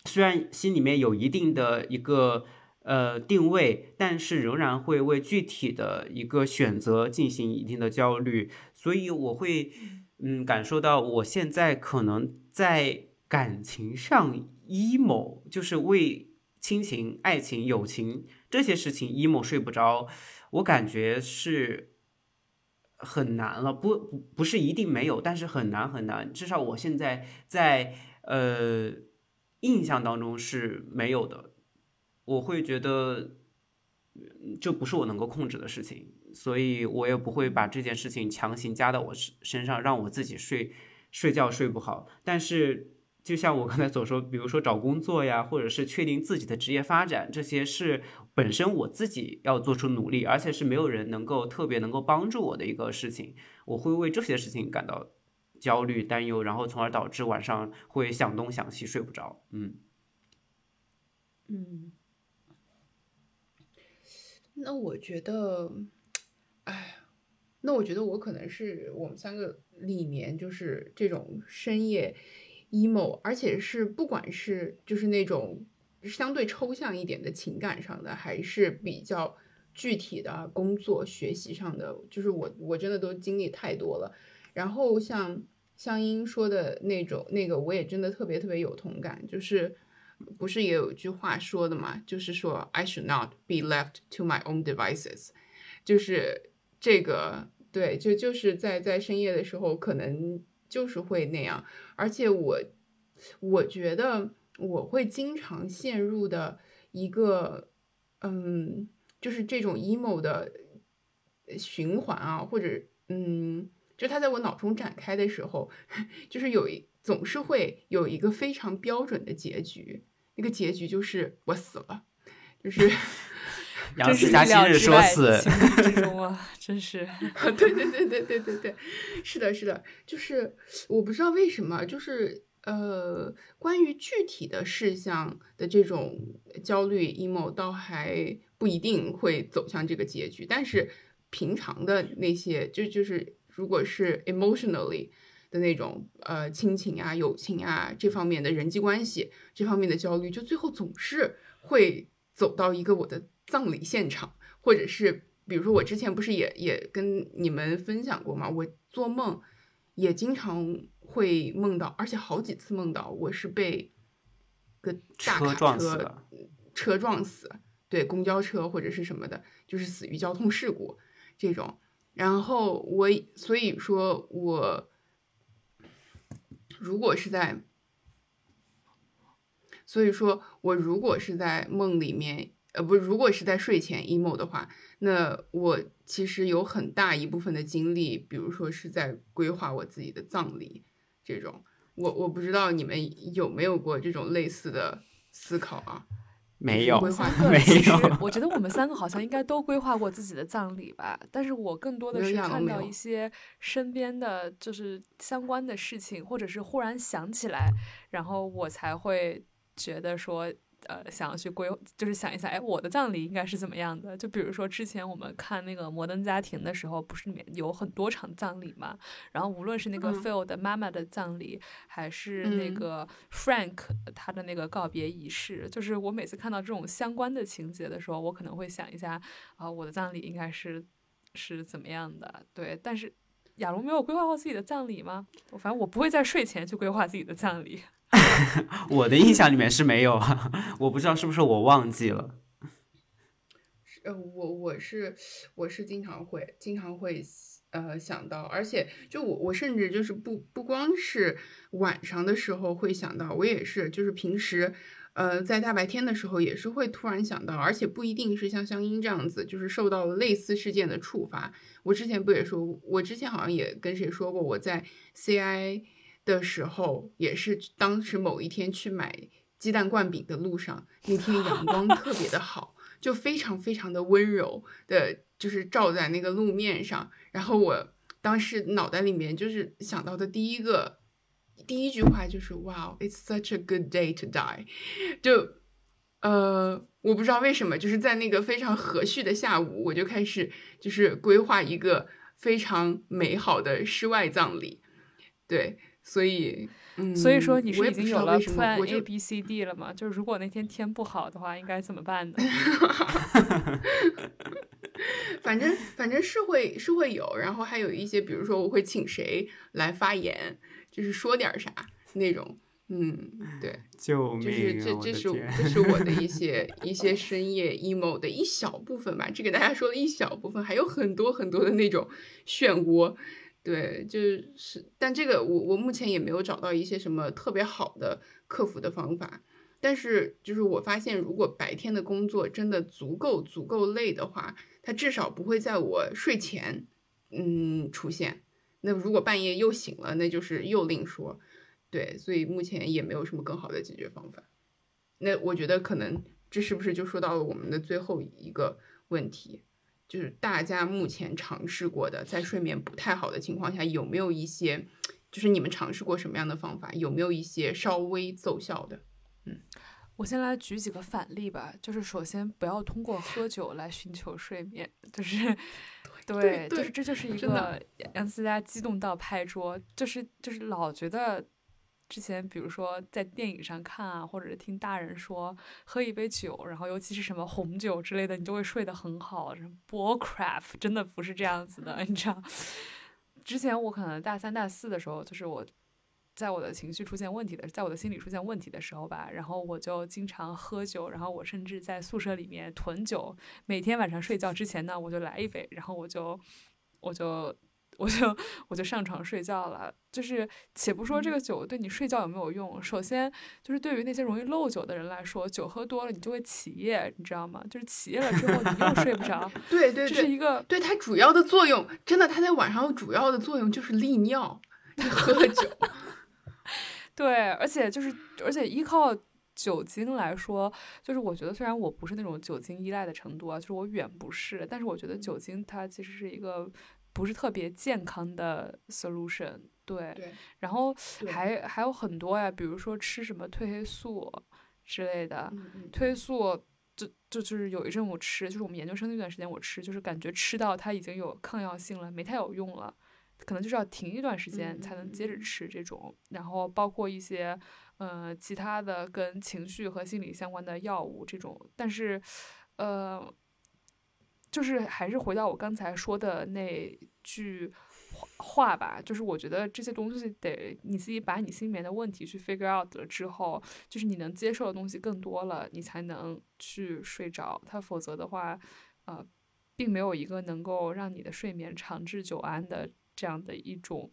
虽然心里面有一定的一个。呃，定位，但是仍然会为具体的一个选择进行一定的焦虑，所以我会，嗯，感受到我现在可能在感情上 emo，就是为亲情、爱情、友情这些事情 emo 睡不着，我感觉是很难了，不不不是一定没有，但是很难很难，至少我现在在呃印象当中是没有的。我会觉得这不是我能够控制的事情，所以我也不会把这件事情强行加到我身身上，让我自己睡睡觉睡不好。但是，就像我刚才所说，比如说找工作呀，或者是确定自己的职业发展，这些是本身我自己要做出努力，而且是没有人能够特别能够帮助我的一个事情。我会为这些事情感到焦虑、担忧，然后从而导致晚上会想东想西，睡不着。嗯，嗯。那我觉得，哎，那我觉得我可能是我们三个里面就是这种深夜 emo，而且是不管是就是那种相对抽象一点的情感上的，还是比较具体的工作学习上的，就是我我真的都经历太多了。然后像香音说的那种那个，我也真的特别特别有同感，就是。不是也有一句话说的嘛？就是说，I should not be left to my own devices。就是这个，对，就就是在在深夜的时候，可能就是会那样。而且我，我觉得我会经常陷入的一个，嗯，就是这种 emo 的循环啊，或者，嗯，就它在我脑中展开的时候，就是有一总是会有一个非常标准的结局，那个结局就是我死了，就是 真是意杨思佳今料之外，日说死，情理之中啊，真是。对对对对对对对，是的，是的，就是我不知道为什么，就是呃，关于具体的事项的这种焦虑 emo，倒还不一定会走向这个结局，但是平常的那些，就就是如果是 emotionally 的那种呃亲情啊、友情啊这方面的人际关系这方面的焦虑，就最后总是会走到一个我的葬礼现场，或者是比如说我之前不是也也跟你们分享过吗？我做梦也经常会梦到，而且好几次梦到我是被个大卡车撞死车撞死，对，公交车或者是什么的，就是死于交通事故这种。然后我所以说我如果是在，所以说我如果是在梦里面，呃，不，如果是在睡前 emo 的话，那我其实有很大一部分的精力，比如说是在规划我自己的葬礼这种。我我不知道你们有没有过这种类似的思考啊？没有规划 没三个其实有，我觉得我们三个好像应该都规划过自己的葬礼吧，但是我更多的是看到一些身边的就是相关的事情，或者是忽然想起来，然后我才会觉得说。呃，想要去规，就是想一下，哎，我的葬礼应该是怎么样的？就比如说之前我们看那个《摩登家庭》的时候，不是里面有很多场葬礼嘛？然后无论是那个嗯 Phil 的妈妈的葬礼，还是那嗯个 Frank 他的那个告别仪式，就是我每次看到这种相关的情节的时候，我可能会想一下，啊、我的葬礼应该是是怎么样的？对，但是亚龙没有规划好自己的葬礼吗？我反正我不会在睡前去规划自己的葬礼。我的印象里面是没有，我不知道是不是我忘记了。呃，我我是我是经常会经常会呃想到，而且就我我甚至就是不不光是晚上的时候会想到，我也是就是平时呃在大白天的时候也是会突然想到，而且不一定是像香音这样子，就是受到了类似事件的触发。我之前不也说，我之前好像也跟谁说过，我在 CI 的时候也是当时某一天去买鸡蛋灌饼的路上，那天阳光特别的好。就非常非常的温柔的，就是照在那个路面上。然后我当时脑袋里面就是想到的第一个第一句话就是哇、wow,，It's such a good day to die。就呃，我不知道为什么，就是在那个非常和煦的下午，我就开始就是规划一个非常美好的室外葬礼。对，所以。嗯，所以说你是我已经有了知道为什么 Plan 我就 A B C D 了吗？就是如果那天天不好的话，应该怎么办呢？反正反正是会是会有，然后还有一些，比如说我会请谁来发言，就是说点啥那种，嗯，对，救命、就是啊！这这是这是我的一些 一些深夜 emo 的一小部分吧，这给大家说了一小部分，还有很多很多的那种漩涡，对，就是，但这个我我目前也没有找到一些什么特别好的克服的方法。但是，就是我发现，如果白天的工作真的足够足够累的话，它至少不会在我睡前，嗯，出现。那如果半夜又醒了，那就是又另说。对，所以目前也没有什么更好的解决方法。那我觉得可能这是不是就说到了我们的最后一个问题，就是大家目前尝试过的，在睡眠不太好的情况下，有没有一些，就是你们尝试过什么样的方法？有没有一些稍微奏效的？嗯我先来举几个反例吧，就是首先不要通过喝酒来寻求睡眠，就是 对，对就是这就是一个让大家激动到拍桌，就是就是老觉得之前比如说在电影上看啊，或者是听大人说喝一杯酒，然后尤其是什么红酒之类的，你就会睡得很好，什么 bull crap，真的不是这样子的，你知道。之前我可能大三、大四的时候，就是我在我的情绪出现问题的，在我的心理出现问题的时候吧，然后我就经常喝酒，然后我甚至在宿舍里面囤酒，每天晚上睡觉之前呢，我就来一杯，然后我就我就我就我就上床睡觉了。就是且不说这个酒对你睡觉有没有用，首先就是对于那些容易漏酒的人来说，酒喝多了你就会起夜，你知道吗？就是起夜了之后你又睡不着，对对对，这是一个对它主要的作用，真的，它在晚上主要的作用就是利尿，就喝了酒。对，而且就是而且依靠酒精来说，就是我觉得虽然我不是那种酒精依赖的程度啊，就是我远不是，但是我觉得酒精它其实是一个不是特别健康的 solution。对，对，然后还还有很多呀，比如说吃什么褪黑素之类的，嗯嗯褪黑素就就就是有一阵我吃，就是我们研究生那段时间我吃，就是感觉吃到它已经有抗药性了，没太有用了，可能就是要停一段时间才能接着吃这种。然后包括一些呃其他的跟情绪和心理相关的药物这种，但是呃，就是还是回到我刚才说的那句。话吧，就是我觉得这些东西得你自己把你心里面的问题去 figure out 了之后，就是你能接受的东西更多了，你才能去睡着。它否则的话，呃，并没有一个能够让你的睡眠长治久安的这样的一种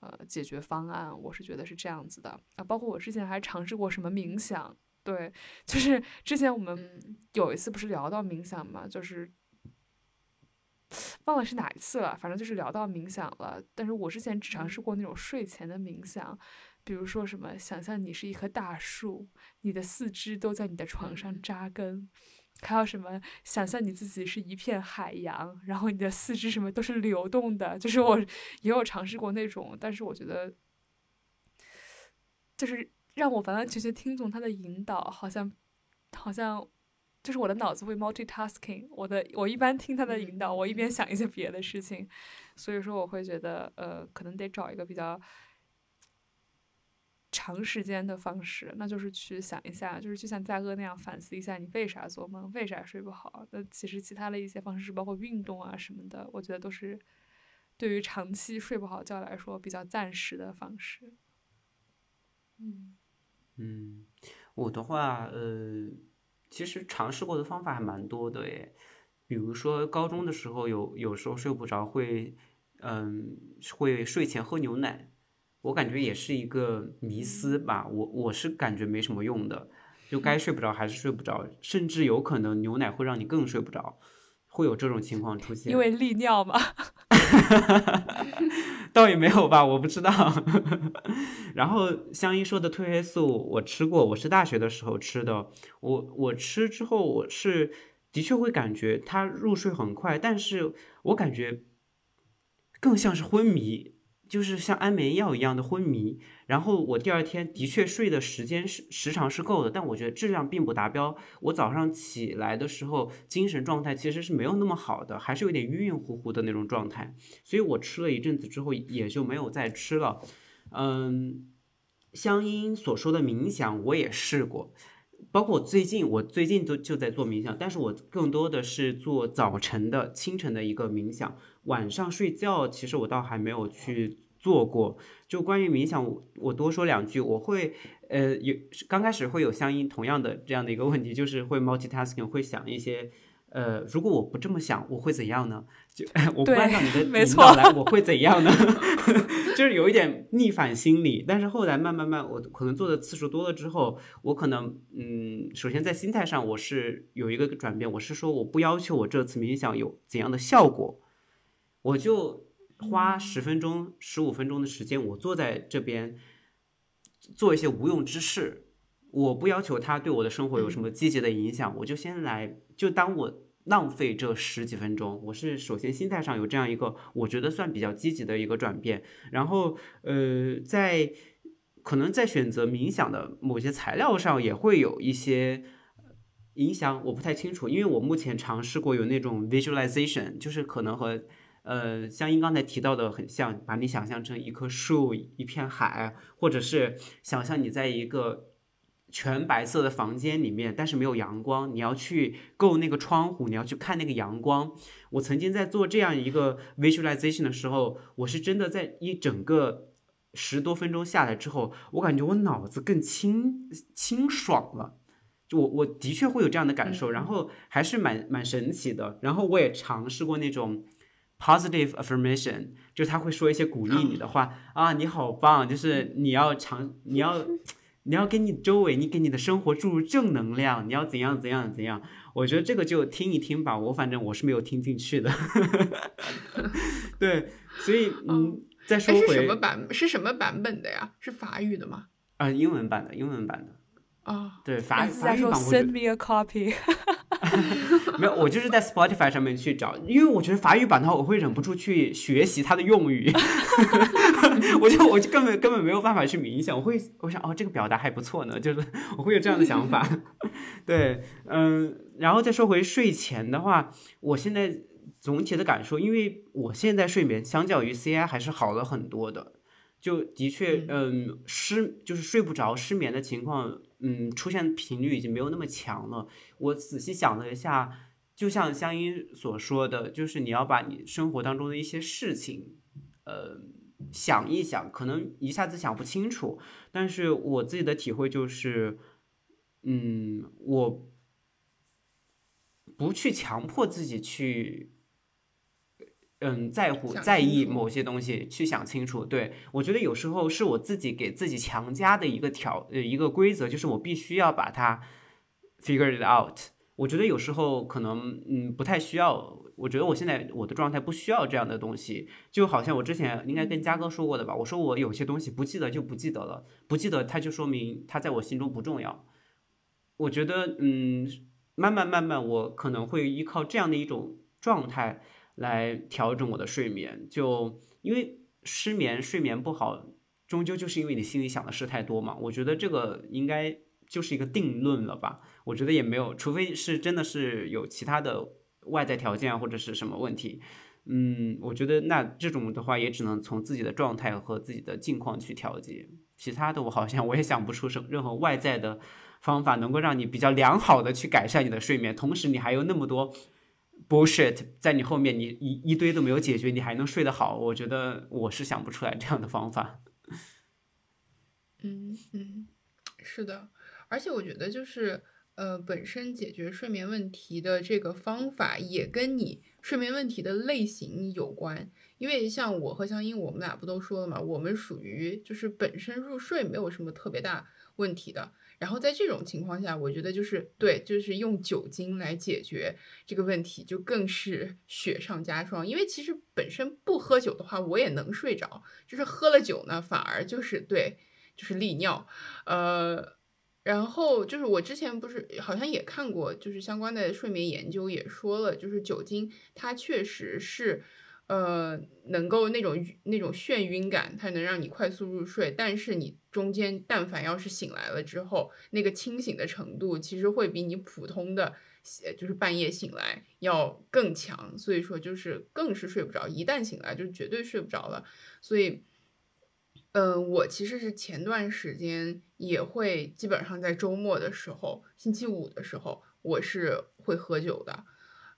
呃解决方案。我是觉得是这样子的啊，包括我之前还尝试过什么冥想，对，就是之前我们嗯有一次不是聊到冥想嘛，就是。忘了是哪一次了，反正就是聊到冥想了。但是我之前只尝试过那种睡前的冥想，比如说什么，想象你是一棵大树，你的四肢都在你的床上扎根；还有什么，想象你自己是一片海洋，然后你的四肢什么都是流动的。就是我也有尝试过那种，但是我觉得，就是让我完完全全听从他的引导，好像好像。就是我的脑子会 multitasking，我的我一般听他的引导，我一边想一些别的事情，所以说我会觉得呃，可能得找一个比较长时间的方式，那就是去想一下，就是就像嘉哥那样反思一下你为啥做梦，为啥睡不好。那其实其他的一些方式，包括运动啊什么的，我觉得都是对于长期睡不好觉来说比较暂时的方式。嗯嗯，我的话，呃。其实尝试过的方法还蛮多的诶，比如说高中的时候有有时候睡不着会，嗯，会睡前喝牛奶，我感觉也是一个迷思吧，我我是感觉没什么用的，就该睡不着还是睡不着，甚至有可能牛奶会让你更睡不着，会有这种情况出现。因为利尿嘛。哈 倒也没有吧，我不知道。然后香音说的褪黑素，我吃过，我是大学的时候吃的。我我吃之后，我是的确会感觉它入睡很快，但是我感觉更像是昏迷。就是像安眠药一样的昏迷，然后我第二天的确睡的时间是时长是够的，但我觉得质量并不达标。我早上起来的时候，精神状态其实是没有那么好的，还是有点晕晕乎乎的那种状态。所以我吃了一阵子之后，也就没有再吃了。嗯，香音所说的冥想我也试过，包括我最近，我最近都就在做冥想，但是我更多的是做早晨的清晨的一个冥想。晚上睡觉，其实我倒还没有去做过。就关于冥想，我多说两句。我会，呃，有刚开始会有相应同样的这样的一个问题，就是会 multitasking，会想一些，呃，如果我不这么想，我会怎样呢？就 我不按照你的引导来，我会怎样呢？就是有一点逆反心理。但是后来慢慢慢，我可能做的次数多了之后，我可能，嗯，首先在心态上我是有一个转变，我是说我不要求我这次冥想有怎样的效果。我就花十分钟、十五分钟的时间，我坐在这边做一些无用之事。我不要求它对我的生活有什么积极的影响，我就先来，就当我浪费这十几分钟。我是首先心态上有这样一个，我觉得算比较积极的一个转变。然后，呃，在可能在选择冥想的某些材料上也会有一些影响，我不太清楚，因为我目前尝试过有那种 visualization，就是可能和呃，像英刚才提到的很像，把你想象成一棵树、一片海，或者是想象你在一个全白色的房间里面，但是没有阳光，你要去够那个窗户，你要去看那个阳光。我曾经在做这样一个 visualization 的时候，我是真的在一整个十多分钟下来之后，我感觉我脑子更清清爽了。就我我的确会有这样的感受，然后还是蛮蛮神奇的。然后我也尝试过那种。Positive affirmation 就是他会说一些鼓励你的话 啊，你好棒！就是你要尝，你要，你要给你周围，你给你的生活注入正能量，你要怎样怎样怎样。我觉得这个就听一听吧，我反正我是没有听进去的。对，所以嗯，再说哎，是回什么版？是什么版本的呀？是法语的吗？啊、英文版的，英文版的。啊、对法法语版，send me a copy，没有，我就是在 Spotify 上面去找，因为我觉得法语版的话，我会忍不住去学习它的用语，我就我就根本根本没有办法去冥想，我会我想哦，这个表达还不错呢，就是我会有这样的想法。对，嗯，然后再说回睡前的话，我现在总体的感受，因为我现在睡眠相较于 CI 还是好了很多的。就的确，嗯，失就是睡不着、失眠的情况，嗯，出现频率已经没有那么强了。我仔细想了一下，就像香音所说的，就是你要把你生活当中的一些事情，呃，想一想，可能一下子想不清楚。但是我自己的体会就是，嗯，我不去强迫自己去。嗯，在乎、在意某些东西，去想清楚。对我觉得有时候是我自己给自己强加的一个条呃一个规则，就是我必须要把它 figure it out。我觉得有时候可能嗯不太需要，我觉得我现在我的状态不需要这样的东西，就好像我之前应该跟嘉哥说过的吧，我说我有些东西不记得就不记得了，不记得它就说明它在我心中不重要。我觉得嗯慢慢慢慢我可能会依靠这样的一种状态来调整我的睡眠，就因为失眠睡眠不好，终究就是因为你心里想的事太多嘛。我觉得这个应该就是一个定论了吧。我觉得也没有，除非是真的是有其他的外在条件或者是什么问题。嗯，我觉得那这种的话，也只能从自己的状态和自己的境况去调节。其他的，我好像 我也想不出什任何外在的方法能够让你比较良好的去改善你的睡眠，同时你还有那么多 bullshit 在你后面，你一一堆都没有解决，你还能睡得好？我觉得我是想不出来这样的方法。嗯嗯，是的，而且我觉得就是呃，本身解决睡眠问题的这个方法也跟你睡眠问题的类型有关。因为像我和香音，我们俩不都说了嘛，我们属于就是本身入睡没有什么特别大问题的。然后在这种情况下，我觉得就是对，就是用酒精来解决这个问题，就更是雪上加霜。因为其实本身不喝酒的话，我也能睡着，就是喝了酒呢，反而就是对。就是利尿，呃，然后就是我之前不是好像也看过，就是相关的睡眠研究也说了，就是酒精它确实是，呃，能够那种那种眩晕感，它能让你快速入睡，但是你中间但凡要是醒来了之后，那个清醒的程度其实会比你普通的，就是半夜醒来要更强，所以说就是更是睡不着，一旦醒来就绝对睡不着了，所以。嗯，我其实是前段时间也会基本上在周末的时候，星期五的时候，我是会喝酒的。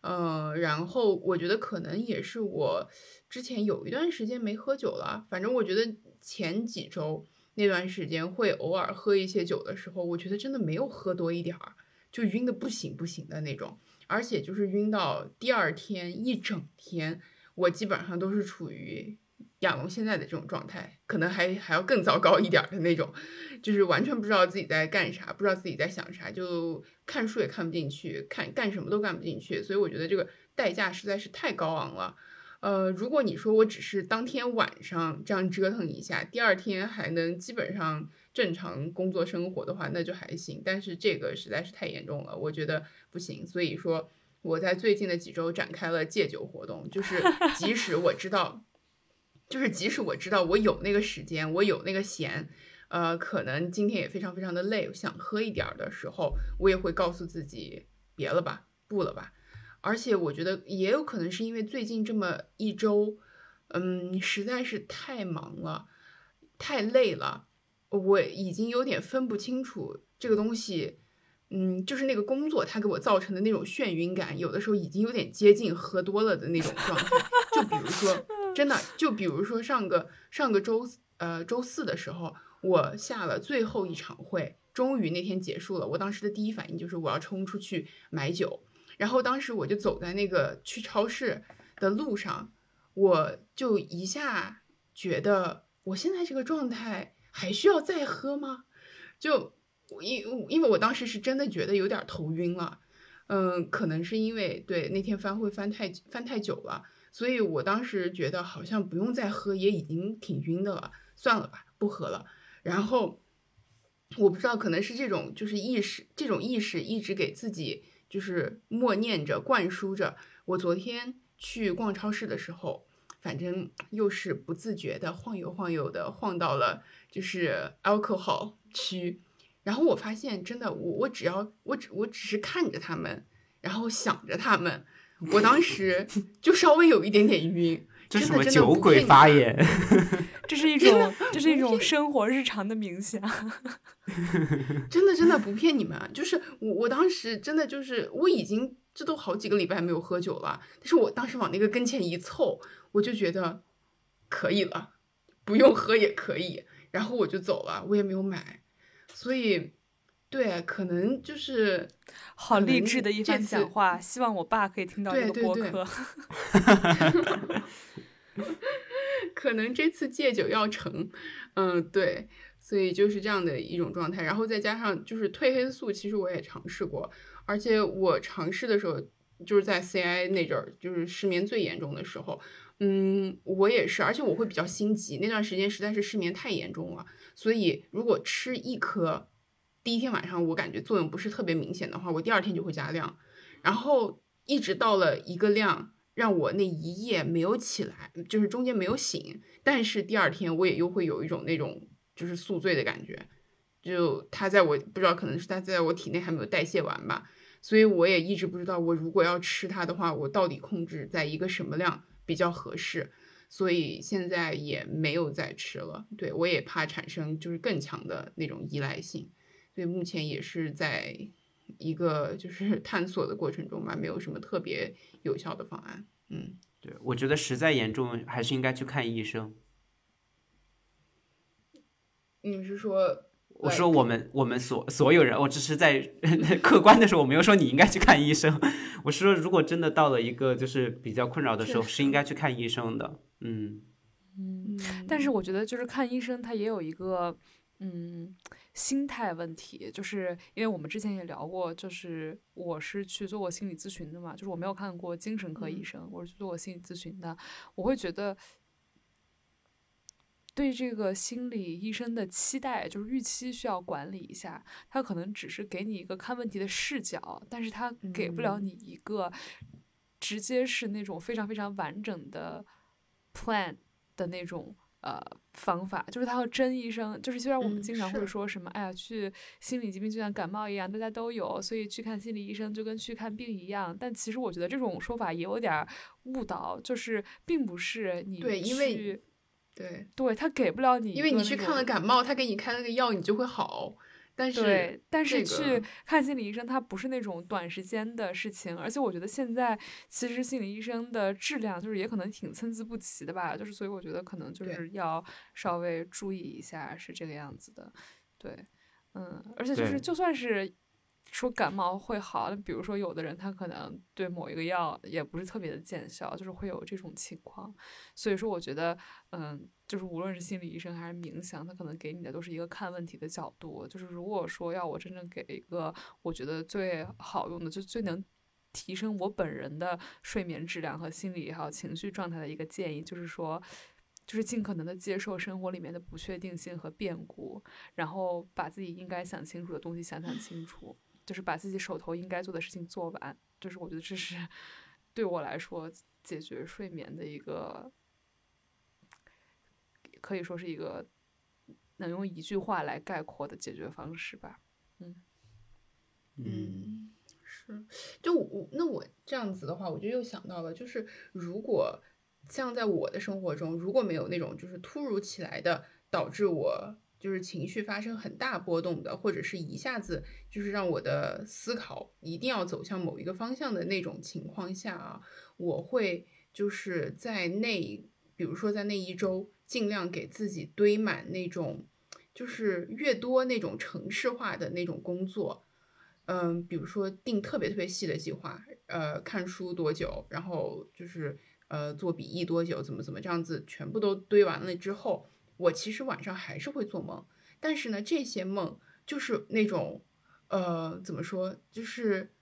呃，然后我觉得可能也是我之前有一段时间没喝酒了，反正我觉得前几周那段时间会偶尔喝一些酒的时候，我觉得真的没有喝多一点儿，就晕的不行不行的那种，而且就是晕到第二天一整天，我基本上都是处于。亚龙现在的这种状态，可能还还要更糟糕一点的那种，就是完全不知道自己在干啥，不知道自己在想啥，就看书也看不进去，看干什么都干不进去，所以我觉得这个代价实在是太高昂了。呃，如果你说我只是当天晚上这样折腾一下，第二天还能基本上正常工作生活的话，那就还行。但是这个实在是太严重了，我觉得不行。所以说我在最近的几周展开了戒酒活动，就是即使我知道。就是即使我知道我有那个时间，我有那个闲，呃，可能今天也非常非常的累，想喝一点的时候，我也会告诉自己别了吧，不了吧。而且我觉得也有可能是因为最近这么一周，嗯，实在是太忙了，太累了，我已经有点分不清楚这个东西，嗯，就是那个工作它给我造成的那种眩晕感，有的时候已经有点接近喝多了的那种状态，就比如说。真的，就比如说上个上个周呃周四的时候，我下了最后一场会，终于那天结束了。我当时的第一反应就是我要冲出去买酒，然后当时我就走在那个去超市的路上，我就一下觉得我现在这个状态还需要再喝吗？就因因为我当时是真的觉得有点头晕了，嗯，可能是因为对那天翻会翻太翻太久了。所以我当时觉得好像不用再喝，也已经挺晕的了，算了吧，不喝了。然后我不知道，可能是这种就是意识，这种意识一直给自己就是默念着、灌输着。我昨天去逛超市的时候，反正又是不自觉的晃悠晃悠的晃到了就是 alcohol 区，然后我发现真的，我我只要我只我只是看着他们，然后想着他们，我当时就稍微有一点点晕。这什么真的 真的酒鬼不骗你们发言？这是一种，这是一种生活日常的冥想。真的真的不骗你们啊，就是我我当时真的就是我已经这都好几个礼拜没有喝酒了，但是我当时往那个跟前一凑，我就觉得可以了，不用喝也可以，然后我就走了，我也没有买，所以对，可能就是好励志的一番讲话，希望我爸可以听到这个播客。可能这次戒酒要成，嗯，对，所以就是这样的一种状态。然后再加上就是褪黑素，其实我也尝试过，而且我尝试的时候就是在 CI 那阵儿，就是失眠最严重的时候，嗯，我也是，而且我会比较心急，那段时间实在是失眠太严重了，所以如果吃一颗，第一天晚上我感觉作用不是特别明显的话，我第二天就会加量，然后一直到了一个量。让我那一夜没有起来，就是中间没有醒，但是第二天我也又会有一种那种就是宿醉的感觉，就它在我不知道可能是它在我体内还没有代谢完吧，所以我也一直不知道我如果要吃它的话，我到底控制在一个什么量比较合适，所以现在也没有再吃了，对我也怕产生就是更强的那种依赖性，所以目前也是在一个就是 探索的过程中吧，没有什么特别有效的方案。嗯，对，我觉得实在严重还是应该去看医生。你是说？我说我们我们所所有人，我只是在 客观的时候，我没有说你应该去看医生。我是说，如果真的到了一个就是比较困扰的时候，是应该去看医生的。嗯，嗯，但是我觉得就是看医生，他也有一个嗯心态问题，就是因为我们之前也聊过，就是我是去做过心理咨询的嘛，就是我没有看过精神科医嗯生，我是去做过心理咨询的，我会觉得。对这个心理医生的期待，就是预期需要管理一下。他可能只是给你一个看问题的视角，但是他给不了嗯你一个直接是那种非常非常完整的 plan 的那种呃方法，就是他和真医生，就是虽然我们嗯经常会说什么，哎呀，去心理疾病就像感冒一样，大家都有，所以去看心理医生就跟去看病一样。但其实我觉得这种说法也有点误导，就是并不是你对因为去对，对他给不了你因为你去看了感冒，他给你开了个药，你就会好。但是对，但是去看心理医生，它不是那种短时间的事情，而且我觉得现在其实心理医生的质量就是也可能挺参差不齐的吧，就是所以我觉得可能就是要稍微注意一下，是这个样子的，对，嗯，而且就是就算是说感冒会好，比如说有的人他可能对某一个药也不是特别的见效，就是会有这种情况，所以说我觉得，嗯，就是无论是心理医生还是冥想，他可能给你的都是一个看问题的角度。就是如果说要我真正给一个我觉得最好用的，就最能提升我本人的睡眠质量和心理还有情绪状态的一个建议，就是说。就是尽可能的接受生活里面的不确定性和变故，然后把自己应该想清楚的东西想想清楚，就是把自己手头应该做的事情做完。就是我觉得这是对我来说解决睡眠的一个可以说是一个能用一句话来概括的解决方式吧。嗯，嗯，是，就我那我这样子的话，我就又想到了，就是如果像在我的生活中，如果没有那种就是突如其来的导致我就是情绪发生很大波动的，或者是一下子就是让我的思考一定要走向某一个方向的那种情况下啊，我会就是在那，比如说在那一周，尽量给自己堆满那种。就是越多那种城市化的那种工作，嗯，比如说定特别特别细的计划，呃，看书多久，然后就是呃做笔译多久，怎么怎么这样子，全部都堆完了之后，我其实晚上还是会做梦，但是呢，这些梦就是那种呃怎么说，就是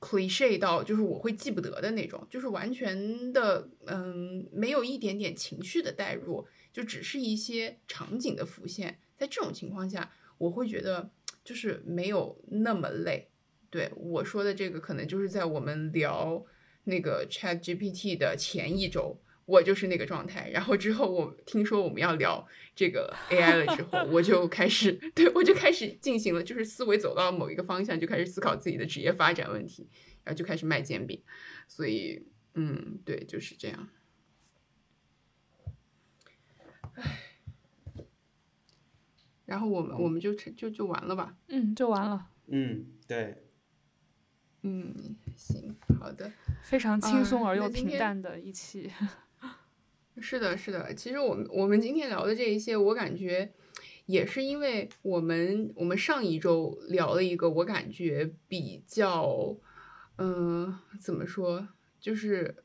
cliche 到就是我会记不得的那种，就是完全的嗯没有一点点情绪的代入，就只是一些场景的浮现。在这种情况下，我会觉得就是没有那么累。对我说的这个，可能就是在我们聊那个 Chat GPT 的前一周，我就是那个状态。然后之后我听说我们要聊这个 AI 了之后，我就开始对我就开始进行了，就是思维走到某一个方向，就开始思考自己的职业发展问题，然后就开始卖煎饼。所以，嗯，对，就是这样。唉，然后我们我们就就就完了吧？嗯，就完了。嗯，对。嗯，行，好的，非常轻松啊而又平淡的一期。是的，是的。其实我们我们今天聊的这一些，我感觉也是因为我们我们上一周聊了一个我感觉比较，嗯、怎么说，就是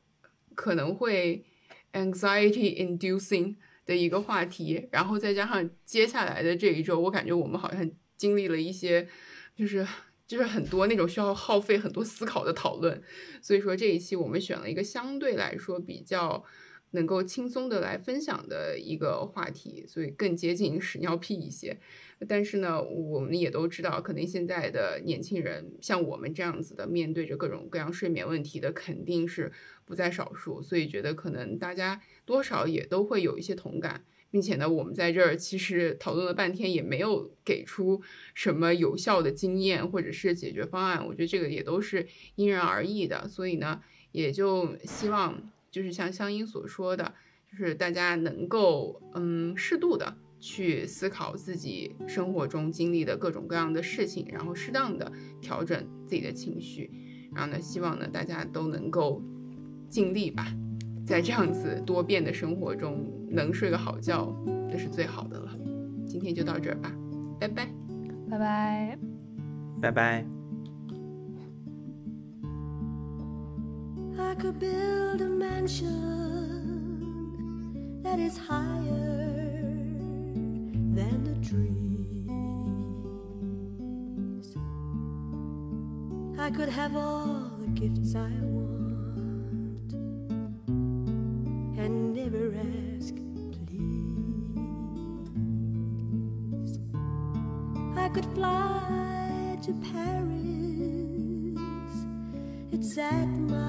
可能会 anxiety inducing 的一个话题，然后再加上接下来的这一周，我感觉我们好像经历了一些，就是。就是很多那种需要耗费很多思考的讨论，所以说这一期我们选了一个相对来说比较能够轻松的来分享的一个话题，所以更接近屎尿屁一些。但是呢，我们也都知道，可能现在的年轻人像我们这样子的，面对着各种各样睡眠问题的，肯定是不在少数。所以觉得可能大家多少也都会有一些同感。并且呢，我们在这儿其实讨论了半天，也没有给出什么有效的经验或者是解决方案。我觉得这个也都是因人而异的，所以呢，也就希望就是像香音所说的，就是大家能够嗯适度的去思考自己生活中经历的各种各样的事情，然后适当的调整自己的情绪，然后呢，希望呢大家都能够尽力吧。在这样子多变的生活中，能睡个好觉，这是最好的了。今天就到这儿吧，拜拜。拜拜。拜拜。I could build a mansion that is higher than the trees. I could have all the gifts I want and never ask, please. I could fly to Paris. It's at my